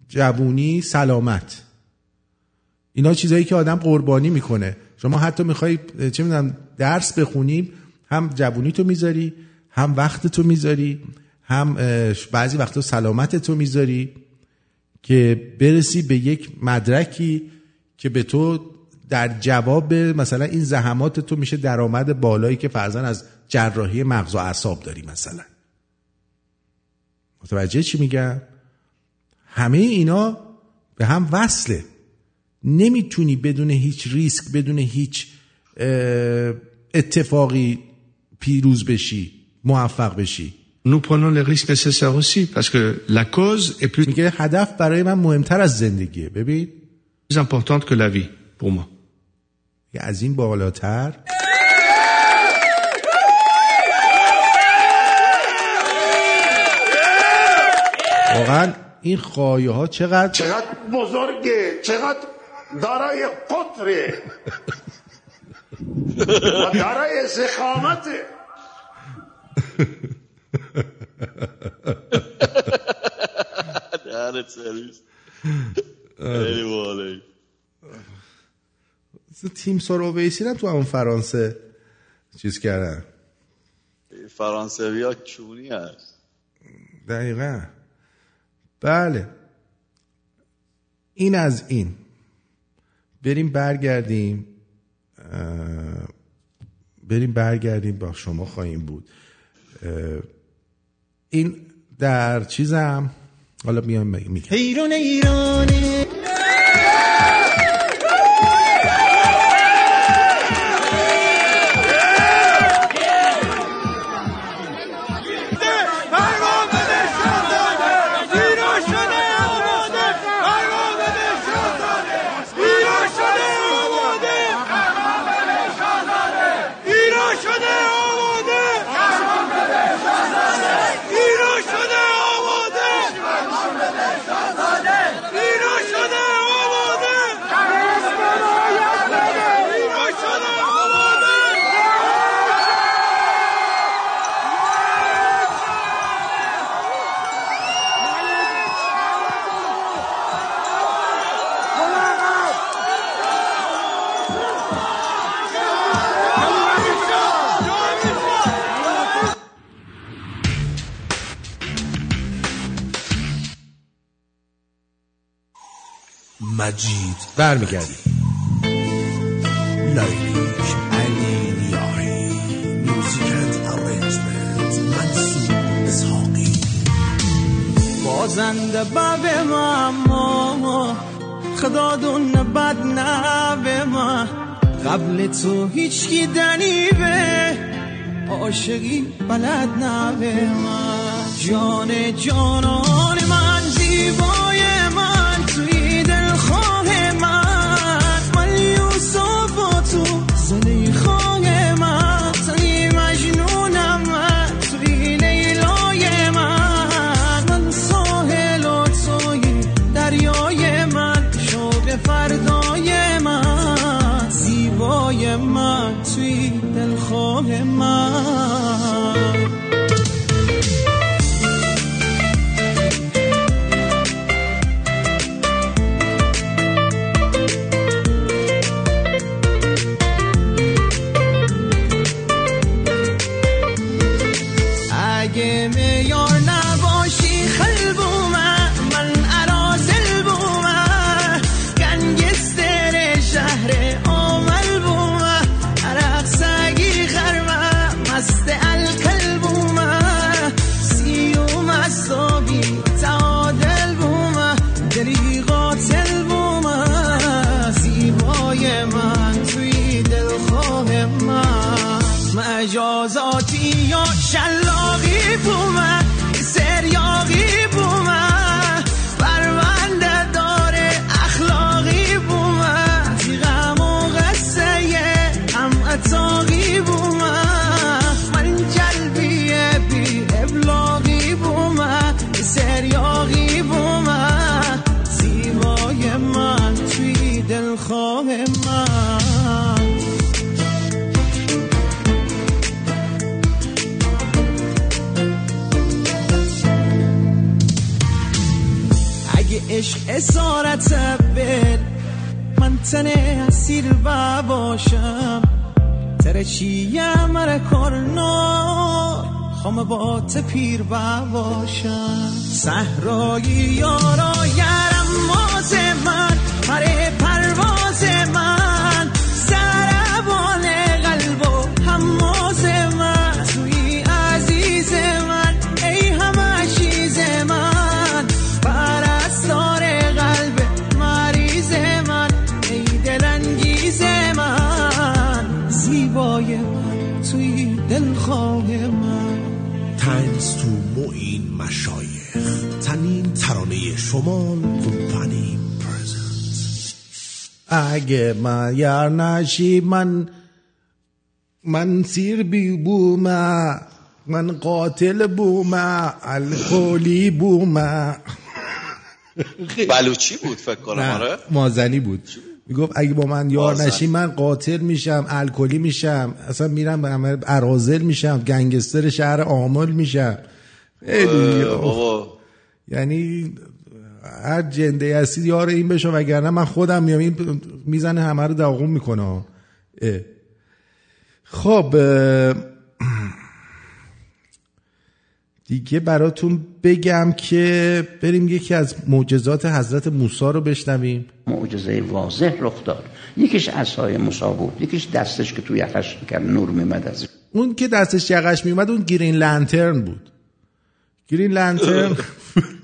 جوونی سلامت. اینا چیزایی که آدم قربانی می‌کنه. شما حتی می‌خوای چه می‌دونم درس بخونیم هم جوونی تو می‌ذاری هم وقت تو می‌ذاری هم بعضی وقتا سلامت تو می‌ذاری. که برسی به یک مدرکی که به تو در جواب مثلا این زحمات تو میشه درآمد بالایی که فرزن از جراحی مغز و اعصاب داری مثلا. متوجه چی میگم؟ همه اینا به هم وصله. نمی‌تونی بدون هیچ ریسک بدون هیچ اتفاقی پیروز بشی موفق بشی. Nous prenons les risques nécessaires aussi, parce que la cause est plus میگه هدف برای من مهمتر از زندگیه. ببین. importante que la vie, pour moi. از این بالاتر. واقعا این خواهی ها چقدر چقدر بزرگه چقدر دارای قطره. و دارای زخامته. [laughs] دهنت سرویس خیلی بالایی تیم سورویسی هم تو همون فرانسه چیز کردن. فرانسوی ها کونی هست. دقیقا. بله. این از این. بریم برگردیم. بریم برگردیم. با شما خواهیم بود. این در چیزم؟ حالا میام میگم. ایران ایرانه. برمیگردیم. میوزیک اند ارنجمنت منصور اسحاقی بازنده ما. خدا دون بد نه ما. قبل تو هیچ دنی به عاشقی بلد نه من جان جانان تنه اسیر و باشم. تره چیه مره خام با تپیر و باشم. صحرایی یارا یرم ماز شمال کمپانی اگه من یار نشی من من سیر بی بومه من قاتل بومه الکلی بومه. بلوچی بود فکر کنم آره؟ مازنی بود. می‌گفت اگه با من یار. نشی من قاتل میشم الکلی میشم اصلا میرم به ارازل میشم گنگستر شهر آمل میشم. بابا. یعنی هر جنده هستی یار این بشو وگرنه من خودم میام. این می‌زنه همه رو داغون می‌کنه. اه. خب دیگه براتون بگم که بریم یکی از معجزات حضرت موسی رو بشنویم. معجزه واضح رخ داد. یکیش عصای موسی بود. یکیش دستش که توی یخش کرد نور میمد از اون که دستش یقش میومد اون گرین لنترن بود. گرین لنترن [laughs]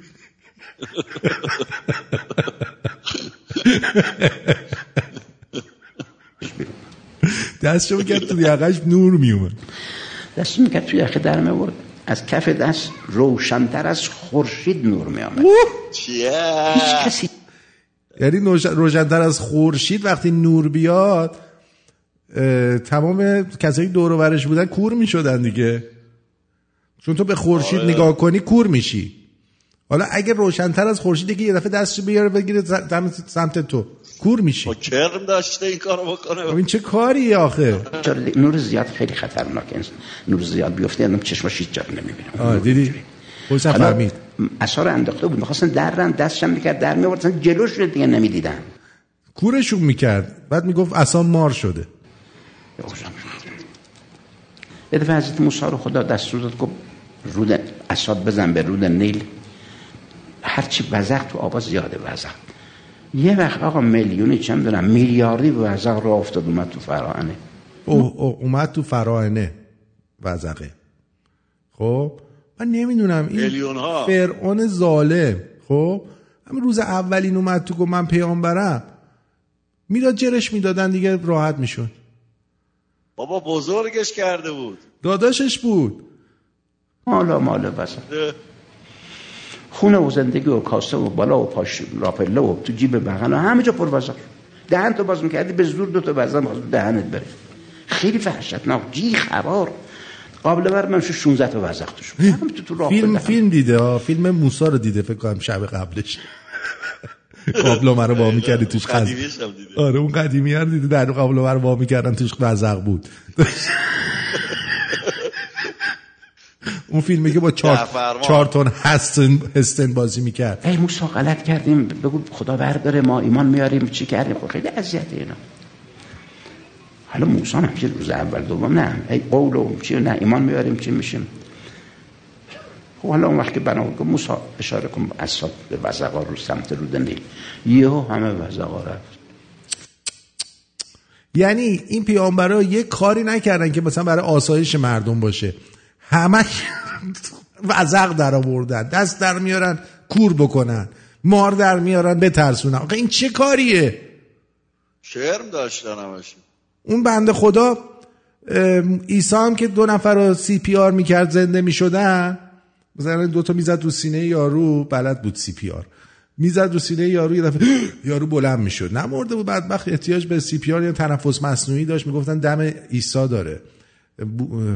دستشو کرد تو یقش نور میومد دست می‌کرد توی یخه در میورد از کف دست روشنتر از خورشید نور میآمد. چیه؟ هیچ کسی یعنی روشنتر از خورشید وقتی نور بیاد تمام کسایی که دور و برش بودن کور می‌شدن دیگه. چون تو به خورشید آره. نگاه کنی کور میشی. حالا اگه روشنتر از خورشید دیگه یه دفعه دستش بیاره بگیره سمت تو کور میشی. کرم داشته این کارو بکنه؟ خب این چه کاریه آخه. نور زیاد خیلی خطرناک است. نور زیاد بیفته یعنی چشمش هیچ جا نمی‌بینه. آه دیدی؟ خودش فهمید. اثر انداخته بود. می‌خواستن درن دستشم می‌کرد در اصلا جلوش رو دیگه نمی‌دیدن. کورشون می‌کرد. بعد می‌گفت اصلا مار شده. یه دفعه حضرت موسی رو خدا دستور داد گفت رود اساد بزن به رود نیل. هرچی وزق تو آبا زیاده وزق یه وقت آقا میلیونی چه می‌دونم میلیاردی وزق رو افتاد اومد تو فراعنه. او او اومد تو فراعنه وزقه خب؟ من نمی‌دونم این میلیون ها. فرعون ظالم. خب؟ همین روز اولین اومد تو گفت من پیامبرم. می‌داد جرش می‌دادن دیگه راحت می‌شد. بابا بزرگش کرده بود. داداشش بود. مالا مالا وزق خونه و زندگی و کاسه و بالا و پاش راپله و تو جیب بغل و همه جا پر وزق دهن تو باز می‌کردی به زور دو تا می‌خواست دهنت بره. خیلی وحشتناک جی خبار قابل بر من 16 تا. همه تو تو راپله فیلم هم. فیلم دیده ها فیلم موسا رو دیده فکر کنم شب قبلش. [laughs] قابلو رو وا می‌کردی توش خز هم آره اون قدیمی رو دیده در قابلو رو وا می‌کردن توش وزق بود. [laughs] اون فیلمی که با چهار. چهار تن هستن, هستن بازی می‌کرد. ای موسی غلط کردیم بگو خدا برداره ما ایمان میاریم چی کردیم؟ خب خیلی اذیت اینا. حالا موسی هم که روز اول دوم نه. ای قول و چی نه ایمان میاریم چی میشیم؟ خب حالا اون وقت که بنا گفت موسی اشاره کن اصاب به وزقا رو سمت رود نیل یهو همه وزقا رفت. یعنی این پیامبرا یه کاری نکردن که مثلا برای آسایش مردم باشه. همش [laughs] وزق در آوردن. دست در میارن کور بکنن. مار در میارن بترسونن. آقا این چه کاریه؟ شرم داشتن همشون اون بنده خدا ام، عیسی هم که دو نفر رو CPR می‌کرد زنده می‌شدن. مثلا دوتا می‌زد رو سینه یارو بلد بود CPR می‌زد رو سینه یارو یه دفعه [gasps] یارو بلند می‌شد. نمرده بود بدبخت احتیاج به CPR یا تنفس مصنوعی داشت. می‌گفتن دم عیسی داره.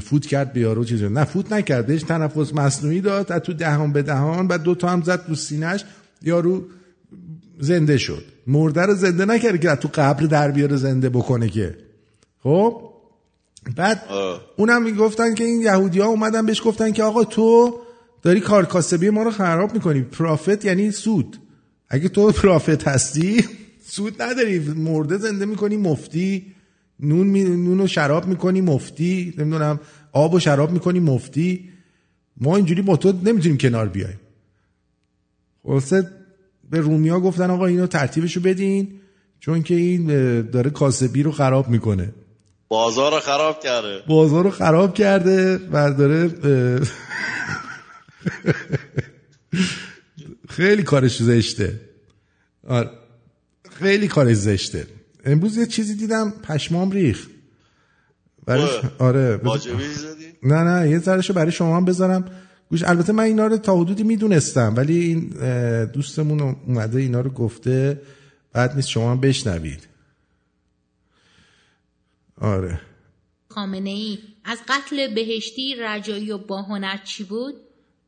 فوت کرد به یارو چیزی. نه فوت نکرد بهش تنفس مصنوعی داد از تو دهان به دهان بعد دو تا هم زد رو سینهش یارو زنده شد. مرده رو زنده نکرده که تو قبر در بیاره زنده بکنه که. خب؟ بعد اونم می‌گفتن که این یهودی ها اومدن بهش گفتن که آقا تو داری کار کاسبی ما رو خراب می‌کنی. پرافت یعنی سود. اگه تو پرافت هستی [laughs] سود نداری. مرده زنده می‌کنی مفتی. نون می... نون و شراب می‌کنی مفتی نمی‌دونم آب و شراب می‌کنی مفتی. ما اینجوری با تو نمی‌تونیم کنار بیایم. خلاصه به رومیا گفتن آقا اینو ترتیبشو بدین چون که این داره کاسبی رو خراب می‌کنه. بازار رو خراب کرده. بازار رو خراب کرده و داره [laughs] خیلی کارش زشته. آره خیلی کارش زشته. امروز یه چیزی دیدم پشمام ریخ برای آره زدی؟ نه نه یه ذرهشو برای شما هم بذارم. گوش البته من اینا رو تا حدودی می‌دونستم ولی این دوستمون اومده اینا رو گفته بعد نیست شما هم بشنوید. آره. خامنه ای. از قتل بهشتی رجایی و باهنر چی بود؟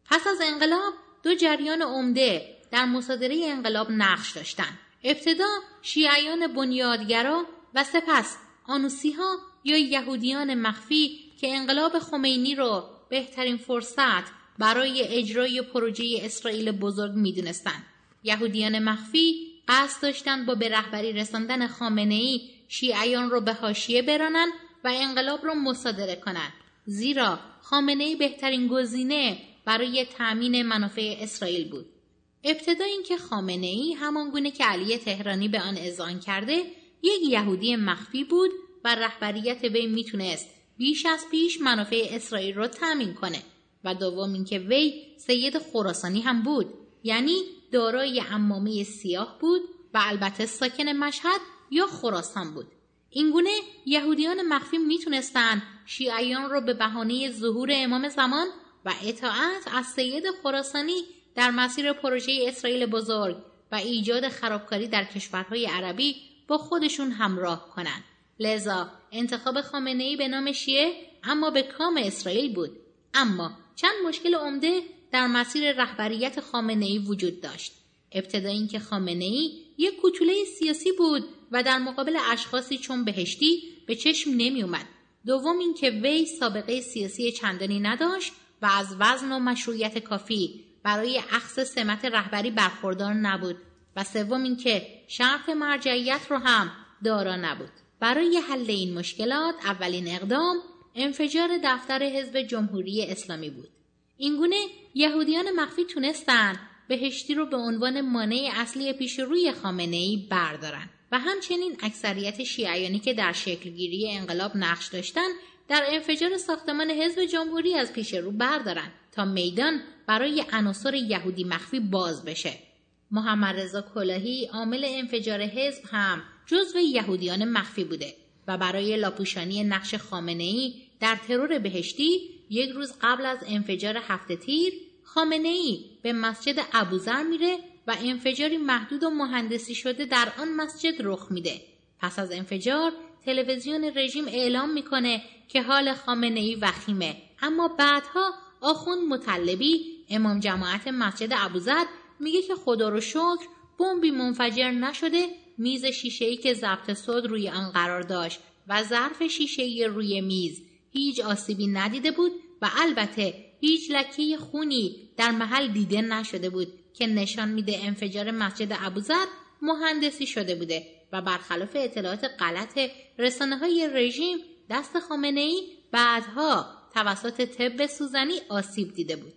پس از انقلاب دو جریان عمده در مصادره انقلاب نقش داشتند ابتدا شیعیان بنیادگرا و سپس آنوسی ها یا یهودیان مخفی که انقلاب خمینی را بهترین فرصت برای اجرای پروژه اسرائیل بزرگ می‌دونستند. یهودیان مخفی قصد داشتند با به رهبری رساندن خامنه ای شیعیان را به حاشیه برانند و انقلاب را مصادره کنند. زیرا خامنه ای بهترین گزینه برای تأمین منافع اسرائیل بود. ابتدا اینکه خامنه ای همانگونه که علی تهرانی به آن اذعان کرده یک یهودی مخفی بود و رهبریت وی می‌تونست بیش از پیش منافع اسرائیل را تأمین کنه و دوم اینکه وی سید خراسانی هم بود یعنی دارای امامه سیاه بود و البته ساکن مشهد یا خراسان بود. اینگونه یهودیان مخفی می‌تونستند شیعیان را به بهانه ظهور امام زمان و اطاعت از سید خراسانی در مسیر پروژه اسرائیل بزرگ و ایجاد خرابکاری در کشورهای عربی با خودشون همراه کنند. لذا انتخاب خامنه ای به نام شیعه اما به کام اسرائیل بود. اما چند مشکل عمده در مسیر رهبریت خامنه ای وجود داشت. ابتدا اینکه خامنه ای یک کوچوله سیاسی بود و در مقابل اشخاصی چون بهشتی به چشم نمی اومد. دوم اینکه وی سابقه سیاسی چندانی نداشت و از وزن و مشروعیت کافی برای اخذ سمت رهبری برخوردار نبود و سوم اینکه شرط مرجعیت رو هم دارا نبود. برای حل این مشکلات اولین اقدام انفجار دفتر حزب جمهوری اسلامی بود. اینگونه یهودیان مخفی تونستن بهشتی رو به عنوان مانع اصلی پیش روی خامنه ای بردارن و همچنین اکثریت شیعیانی که در شکلگیری انقلاب نقش داشتند در انفجار ساختمان حزب جمهوری از پیش رو بردارن تا میدان برای عناصر یهودی مخفی باز بشه. محمد رضا کلاهی عامل انفجار حزب هم جزو یهودیان مخفی بوده و برای لاپوشانی نقش خامنه ای در ترور بهشتی یک روز قبل از انفجار هفته تیر خامنه ای به مسجد ابوذر میره و انفجاری محدود و مهندسی شده در آن مسجد رخ میده. پس از انفجار تلویزیون رژیم اعلام می‌کنه که حال خامنه ای وخیمه. اما بعدها آخوند مطلبی امام جماعت مسجد ابوذر میگه که خدا رو شکر بمبی منفجر نشده میز شیشه که ضبط صد روی آن قرار داشت و ظرف شیشه روی میز. هیچ آسیبی ندیده بود و البته هیچ لکه خونی در محل دیده نشده بود که نشان میده انفجار مسجد ابوذر مهندسی شده بوده و برخلاف اطلاعات غلط رسانه های رژیم دست خامنه ای بعدها توسط طب سوزنی آسیب دیده بود.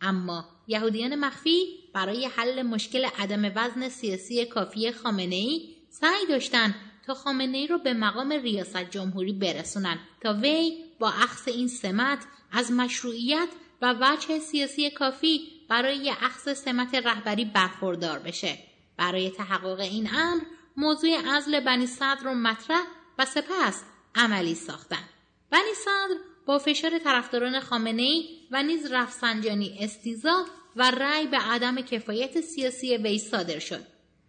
اما یهودیان مخفی برای حل مشکل عدم وزن سیاسی کافی خامنه ای سعی داشتند تا خامنه ای رو به مقام ریاست جمهوری برسونن تا وی با اخذ این سمت از مشروعیت و وجه سیاسی کافی برای اخذ سمت رهبری برخوردار بشه. برای تحقق این امر موضوع ازل بنی صدر رو مطرح و سپس عملی ساختن. بنی صدر با فشار طرفداران خامنه ای و نیز رفسنجانی استیزا و رأی به عدم کفایت سیاسی وی صادر شد.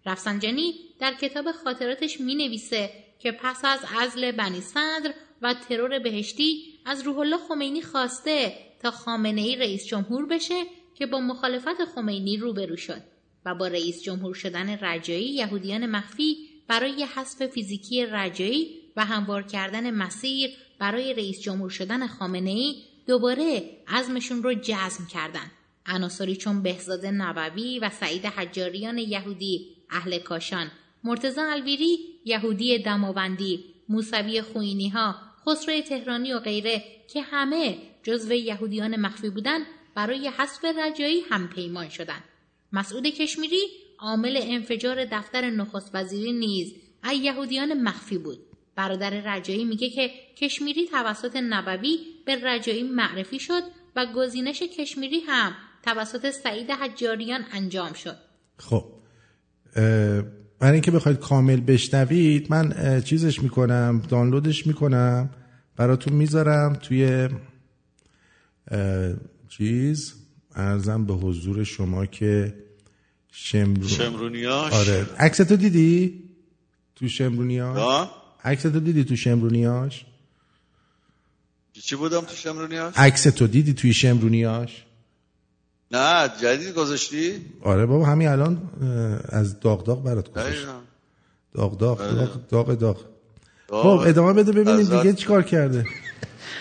رفسنجانی در کتاب خاطراتش می نویسه که پس از ازل بنی صدر و ترور بهشتی از روح الله خمینی خواسته تا خامنه ای رئیس جمهور بشه که با مخالفت خمینی روبرو شد و با رئیس جمهور شدن رجایی یهودیان مخفی برای حذف فیزیکی رجایی و هموار کردن مسیر برای رئیس جمهور شدن خامنه ای دوباره عزمشون رو جزم کردند. عناصری چون بهزاد نبوی و سعید حجاریان یهودی اهل کاشان مرتزا الویری یهودی دماوندی موسوی خوینی ها خسرو تهرانی و غیره که همه جزو یهودیان مخفی بودند برای حذف رجایی هم پیمان شدند مسعود کشمیری عامل انفجار دفتر نخست وزیری نیز از یهودیان مخفی بود برادر رجایی میگه که کشمیری توسط نبوی به رجایی معرفی شد و گزینش کشمیری هم توسط سعید حجاریان انجام شد. خب برای اینکه بخواید کامل بشنوید من چیزش می‌کنم دانلودش می‌کنم براتون می‌ذارم توی چیز. ارزم به حضور شما که شمرون شمرونیاش. آره. عکس تو دیدی؟ تو شمرونیاش؟ عکس تو دیدی تو شمرونیاش؟ چی بودم تو شمرونیاش؟ عکس تو دیدی توی شمرونیاش؟ نه جدید گذاشتی؟ آره بابا همین الان از داغ داغ برات گذاشت. داغ داغ آره. داغ داغ داغ. داغ. خب ادامه بده ببینیم دیگه چیکار کرده.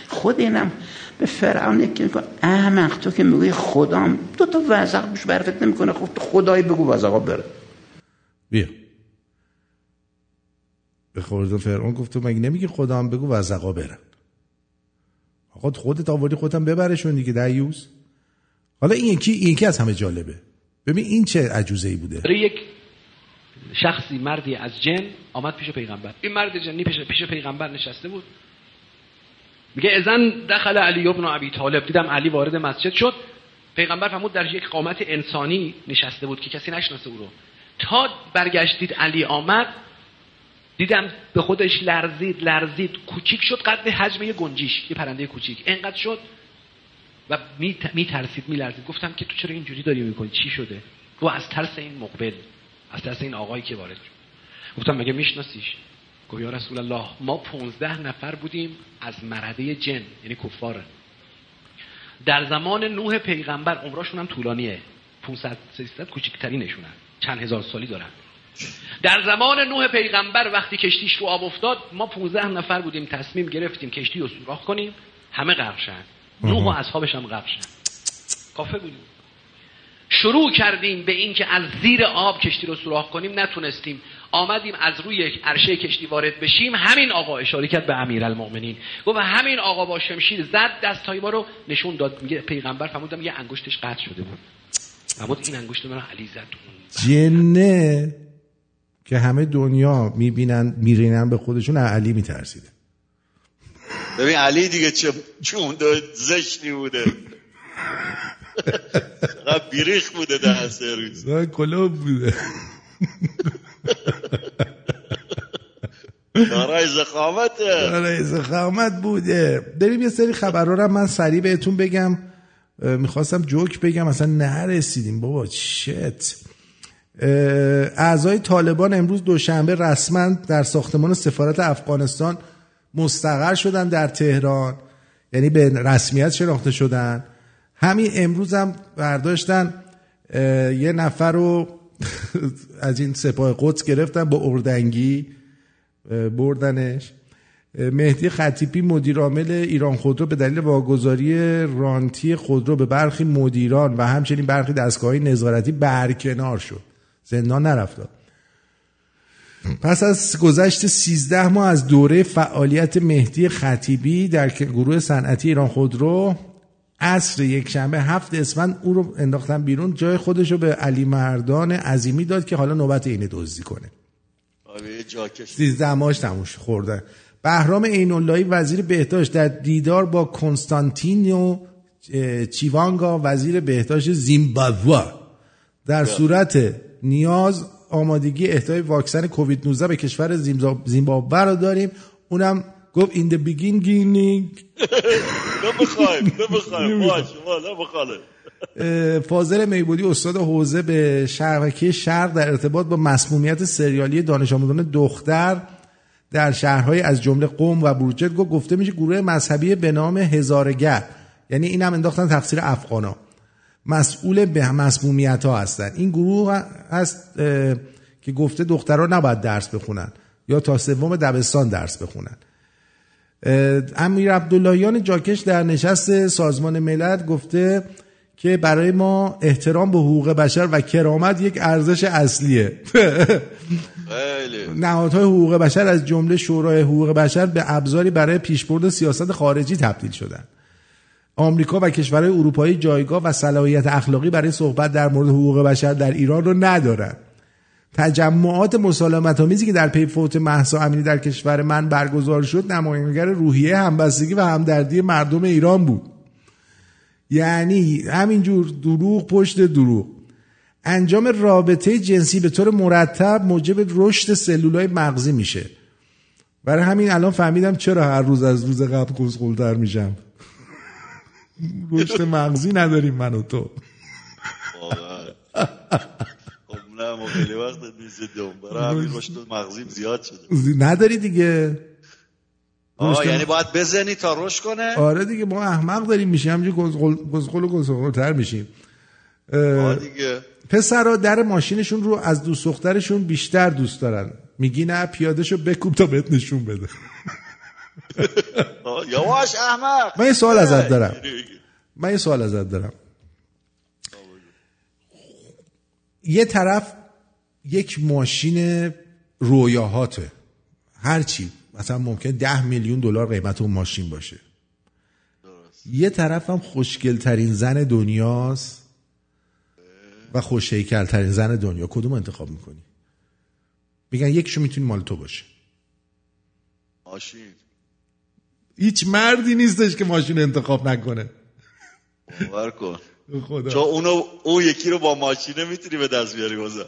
خود اینم به فرعون یکی میگه احمق تو که میگوی خدام. دو تا وزق بوش برفت نمی‌کنه خب تو خدایی بگو وزقا بره. بیا. به خورد فرعون گفت تو مگه نمیگی خدا بگو وزقا برن آقا خودت آوردی خودت ببرشون دیگه دیوز حالا این یکی این از همه جالبه. ببین این چه عجوزه ای بوده یک شخصی مردی از جن آمد پیش پیغمبر. این مرد جنی پیش, پیش پیغمبر نشسته بود. میگه ازن دخل علی ابن ابی طالب. دیدم علی وارد مسجد شد. پیغمبر فرمود در یک قامت انسانی نشسته بود که کسی نشناسه او رو. تا برگشتید علی آمد دیدم به خودش لرزید لرزید. کوچیک شد قد حجم یه گنجیش یه پرنده کوچیک. انقدر شد و می, ترسید می لرزید گفتم که تو چرا اینجوری داری می‌کنی؟ چی شده؟ گفت از ترس این مقبل از ترس این آقایی که وارد شد. گفتم مگه میشناسیش؟ گفت یا رسول الله ما 15 نفر بودیم از مرده جن یعنی کفار در زمان نوح پیغمبر عمرشون هم طولانیه. 500 300 کوچکترینشونن چند هزار سالی دارن. در زمان نوح پیغمبر وقتی کشتیش رو آب افتاد ما 15 نفر بودیم تصمیم گرفتیم کشتی رو سوراخ کنیم همه غرق شن. نوح و اصحابش هم غرق شن. کافر بودیم. شروع کردیم به اینکه از زیر آب کشتی رو سوراخ کنیم نتونستیم. آمدیم از روی عرشه کشتی وارد بشیم همین آقا اشاره کرد به امیرالمؤمنین. گفت و همین آقا با شمشیر زد دستای ما رو نشون داد. میگه پیغمبر فرمودم یه انگشتش قطع شده بود. فرمود این انگشت من علی زد. جنه. که همه دنیا می‌بینن میرینن به خودشون علی میترسیده. ببین علی دیگه چه چون زشتی بوده. فقط بیریخ بوده ده سرویس کلوب بوده. دارای زخامته. آره زخامت بوده. بریم یه سری خبرها رو من سریع بهتون بگم. می‌خواستم جوک بگم اصلا نرسیدیم. بابا چت اعضای طالبان امروز دوشنبه رسما در ساختمان سفارت افغانستان مستقر شدن در تهران. یعنی به رسمیت شناخته شدن. همین امروز هم برداشتن یه نفر رو [laughs] از این سپاه قدس گرفتن با اردنگی بردنش. مهدی خطیبی مدیر عامل ایران خودرو به دلیل واگذاری رانتی خودرو به برخی مدیران و همچنین برخی دستگاه نظارتی برکنار شد. زندان نرفت پس از گذشت 13 ماه از دوره فعالیت مهدی خطیبی در گروه صنعتی ایران خودرو عصر یک شنبه هفت اسفند او رو انداختن بیرون. جای خودش رو به علی مردان عظیمی داد که حالا نوبت اینه دزدی کنه. آره یه جاکش 13 ماهش تموم شد خوردن بهرام عین اللهی وزیر بهداشت در دیدار با کنستانتینو چیوانگا وزیر بهداشت زیمبابوه. در صورت نیاز آمادگی اهدای واکسن کووید 19 به کشور زیمبابوه رو داریم. اونم گفت این the beginning. [laughs] نمی‌خوایم نمی‌خوایم. باش والا بخاله اه، فاضل میبودی استاد حوزه به شبکه شرق در ارتباط با مسمومیت سریالی دانش آموزان دختر در شهرهای از جمله قوم و بروجرد گفت گفته میشه گروه مذهبی به نام هزارگر یعنی این هم انداختن تقصیر افغانا. مسئول به مسمومیت ها هستن. این گروه هست که گفته دخترها نباید درس بخونن یا تا سوم دبستان درس بخونن. امیر عبداللهیان جاکش در نشست سازمان ملل گفته که برای ما احترام به حقوق بشر و کرامت یک ارزش اصلیه. نهادهای حقوق بشر از جمله شورای حقوق بشر به ابزاری برای پیشبرد سیاست خارجی تبدیل شدند آمریکا و کشورهای اروپایی جایگاه و صلاحیت اخلاقی برای صحبت در مورد حقوق بشر در ایران رو ندارند تجمعات مسالمت آمیزی که در پی فوت مهسا امینی در کشور من برگزار شد نمایانگر روحیه همبستگی و همدردی مردم ایران بود. یعنی همینجور دروغ پشت دروغ. انجام رابطه جنسی به طور مرتب موجب رشد سلولای مغزی میشه. برای همین الان فهمیدم چرا هر روز از روز قبل کسخلتر میشم. رشد مغزی نداریم من و تو. خب نه ما خیلی وقت نیست. دوم برای همین رشد مغزیم زیاد شده. نداری دیگه؟ آه یعنی باید بزنی تا رشد کنه؟ آره دیگه ما احمق داریم میشیم. همینجور گزخل و گزخلتر میشیم. اه، دیگه. پسرا در ماشینشون رو از دوست دخترشون بیشتر دوست دارن. میگی نه پیادهشو بکوب تا بهت نشون بده. آه، یواش احمق. من یه سوال ازت دارم. من یه سوال ازت دارم. یه طرف یک ماشین رویاهاته. هرچی مثلا ممکن ده میلیون دلار قیمت اون ماشین باشه. یه طرف هم خوشگلترین زن دنیاست و خوشهیکلترین زن دنیا. کدوم انتخاب می‌کنی؟ میگن یکشو می‌تونی مال تو باشه. ماشین. هیچ مردی نیستش که ماشین انتخاب نکنه. باور کن. خدا. چون اونو اون یکی رو با ماشینه می‌تونی به دست بیاری بازم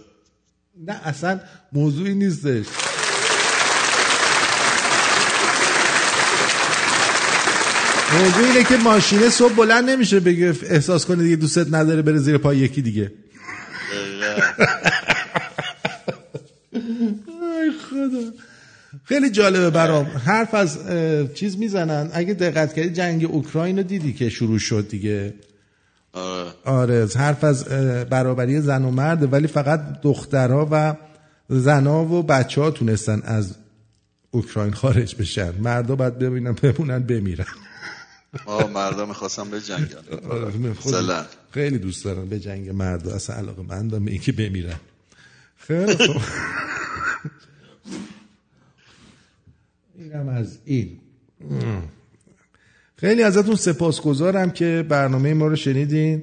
نه اصلا موضوعی نیستش. موضوع اینه که ماشینه صبح بلند نمیشه بگه احساس کنه دیگه دوستت نداره بره زیر پای یکی دیگه. [laughs] ای خدا. خیلی جالبه برام. حرف از چیز می‌زنن. اگه دقت کردی جنگ اوکراین رو دیدی که شروع شد دیگه؟ آره. آره. حرف از برابری زن و مرد ولی فقط دخترها و زنها و بچه ها تونستن از اوکراین خارج بشن. مردا باید ببینن بمونن بمیرن. آه مردم می‌خواستم به جنگن [laughs] آره، خیلی دوست دارم. به جنگ مرد اصلا علاقه مندم به اینکه بمیرن. خیلی [laughs] اینم از این. خیلی ازتون سپاسگزارم که برنامه ما رو شنیدین.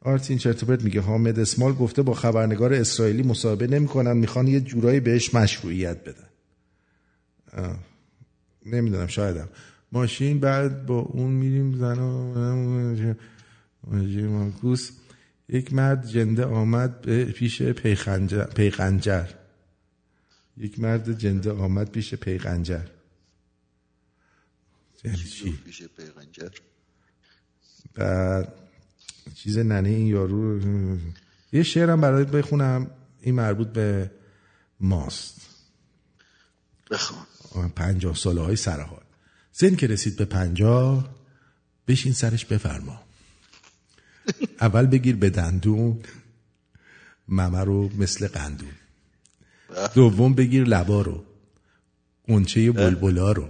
آرتین چرتوپرت میگه حامد اسمال گفته با خبرنگار اسرائیلی مصاحبه نمی‌کنن می‌خوان یه جورایی بهش مشروعیت بدن. نمی‌دونم شایدم. ماشین بعد با اون میریم زن مانکوس یک مرد جنده آمد پیش پیخنجر, یک مرد جنده آمد پیش پیغنجر چی؟ پیش پیغنجر؟ بعد چیز ننه این یارو یه شعرم برایت بخونم این مربوط به ماست. بخوان پنجاه ساله های سرحال. سن که رسید به پنجاه بشین سرش بفرما. اول بگیر به دندون ممه رو مثل قندون. دوم بگیر لبا رو قنچه بلبلا رو.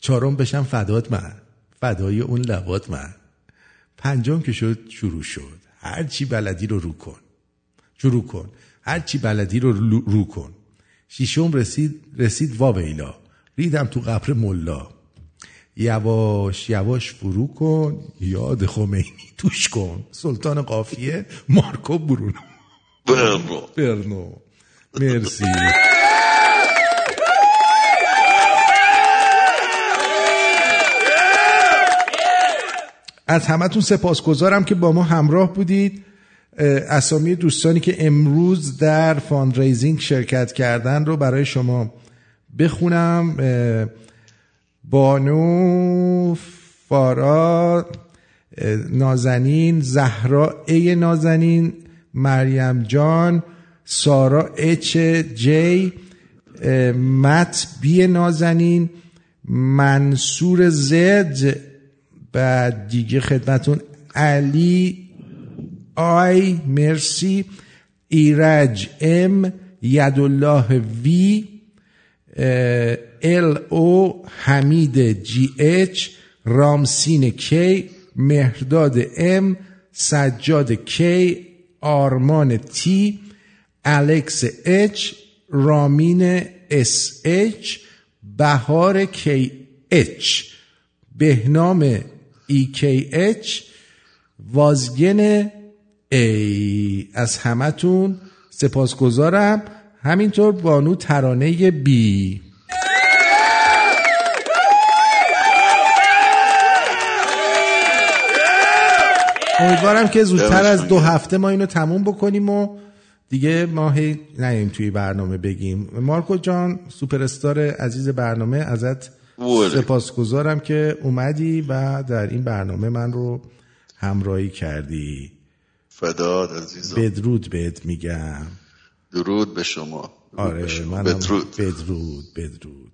چهارم بشم فدات من. فدای اون لبات من. پنجم که شد شروع شد. هر چی بلدی رو رو کن. شروع کن. هر چی بلدی رو رو- رو کن. شیشم رسید رسید واویلا ریدم تو قبر ملا. یواش یواش فرو کن. یاد خمینی توش کن. سلطان قافیه مارکو برونو. برنو. برنو. مرسی. از همتون سپاسگزارم که با ما همراه بودید. اسامی دوستانی که امروز در fundraising شرکت کردن رو برای شما بخونم. بانو فارا نازنین زهرا A نازنین مریم جان سارا H G مت B نازنین منصور Z بعد دیگه خدمتون علی I مرسی. ایرج M یدالله V L O حمید G H رامسین K مهرداد M سجاد K آرمان T الکس H رامین S H بهار کی اچ. بهنام اچ وازگن ای از همتون سپاسگزارم. همینطور بانو ترانه بی امیدوارم که زودتر از دو هفته ما اینو تموم بکنیم و دیگه ما هی نیم توی برنامه بگیم. مارکو جان سوپر استار عزیز برنامه ازت. سپاسگزارم که اومدی و در این برنامه من رو همراهی کردی. فداد عزیزم. بدرود بهت میگم. درود به شما. درود آره به شما. منم بدرود. بدرود بدرود.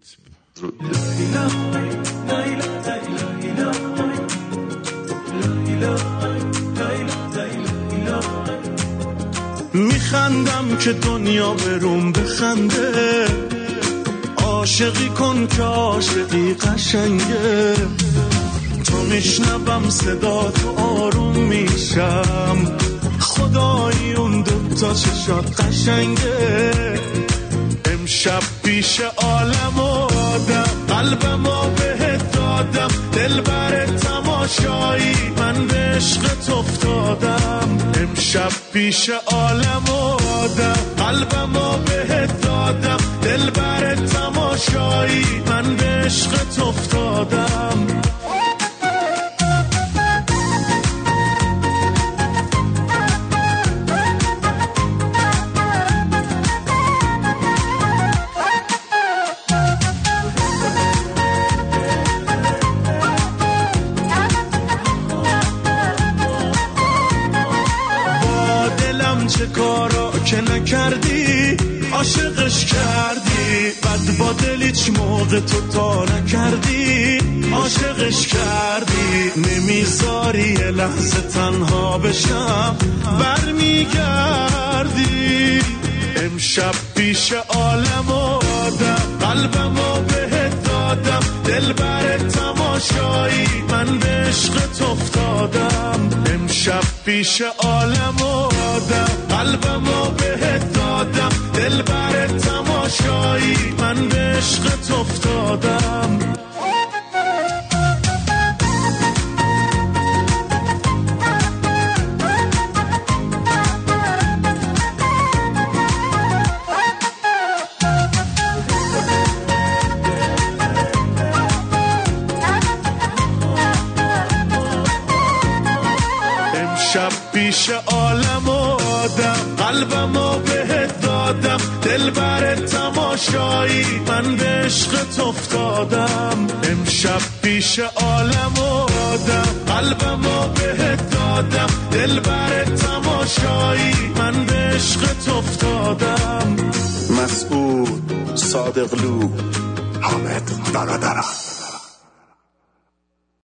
درود. میخندم که دنیا بروم بخنده. عاشقی کن که عاشقی قشنگه. تو میشنوم صدا تو آروم میشم. خدایی اون دوتا چشات قشنگه. امشب پیش عالم و آدم قلبم و بهت دادم. دل بر تماشایی من به عشقت افتادم. امشب پیش عالم و آدم قلبم و بهت دادم. دل بر تماشایی من به عشقت افتادم. با چه کارا که نکردی عاشقش کردی. بعد با دل هیچ موقع تو تا نکردی عاشقش کردی. نمی‌ذاری لحظه تنها بشم برمیگردی. امشب پیش عالم و آدم قلبم و بهت دادم دل بر تماشایی. من به عشقت افتادم. امشب پیش عالم و آدم قلبم و بهت دادم دل بر تماشایی. من به عشقت افتادم. امشب پیش عالم و آدم قلبم و بهت دادم دل بر تماشایی من به عشقت افتادم. امشب پیش عالم و آدم. قلبم و بهت دادم. دل بر تماشایی من به عشقت افتادم. مسعود صادقلو حامد برادرم.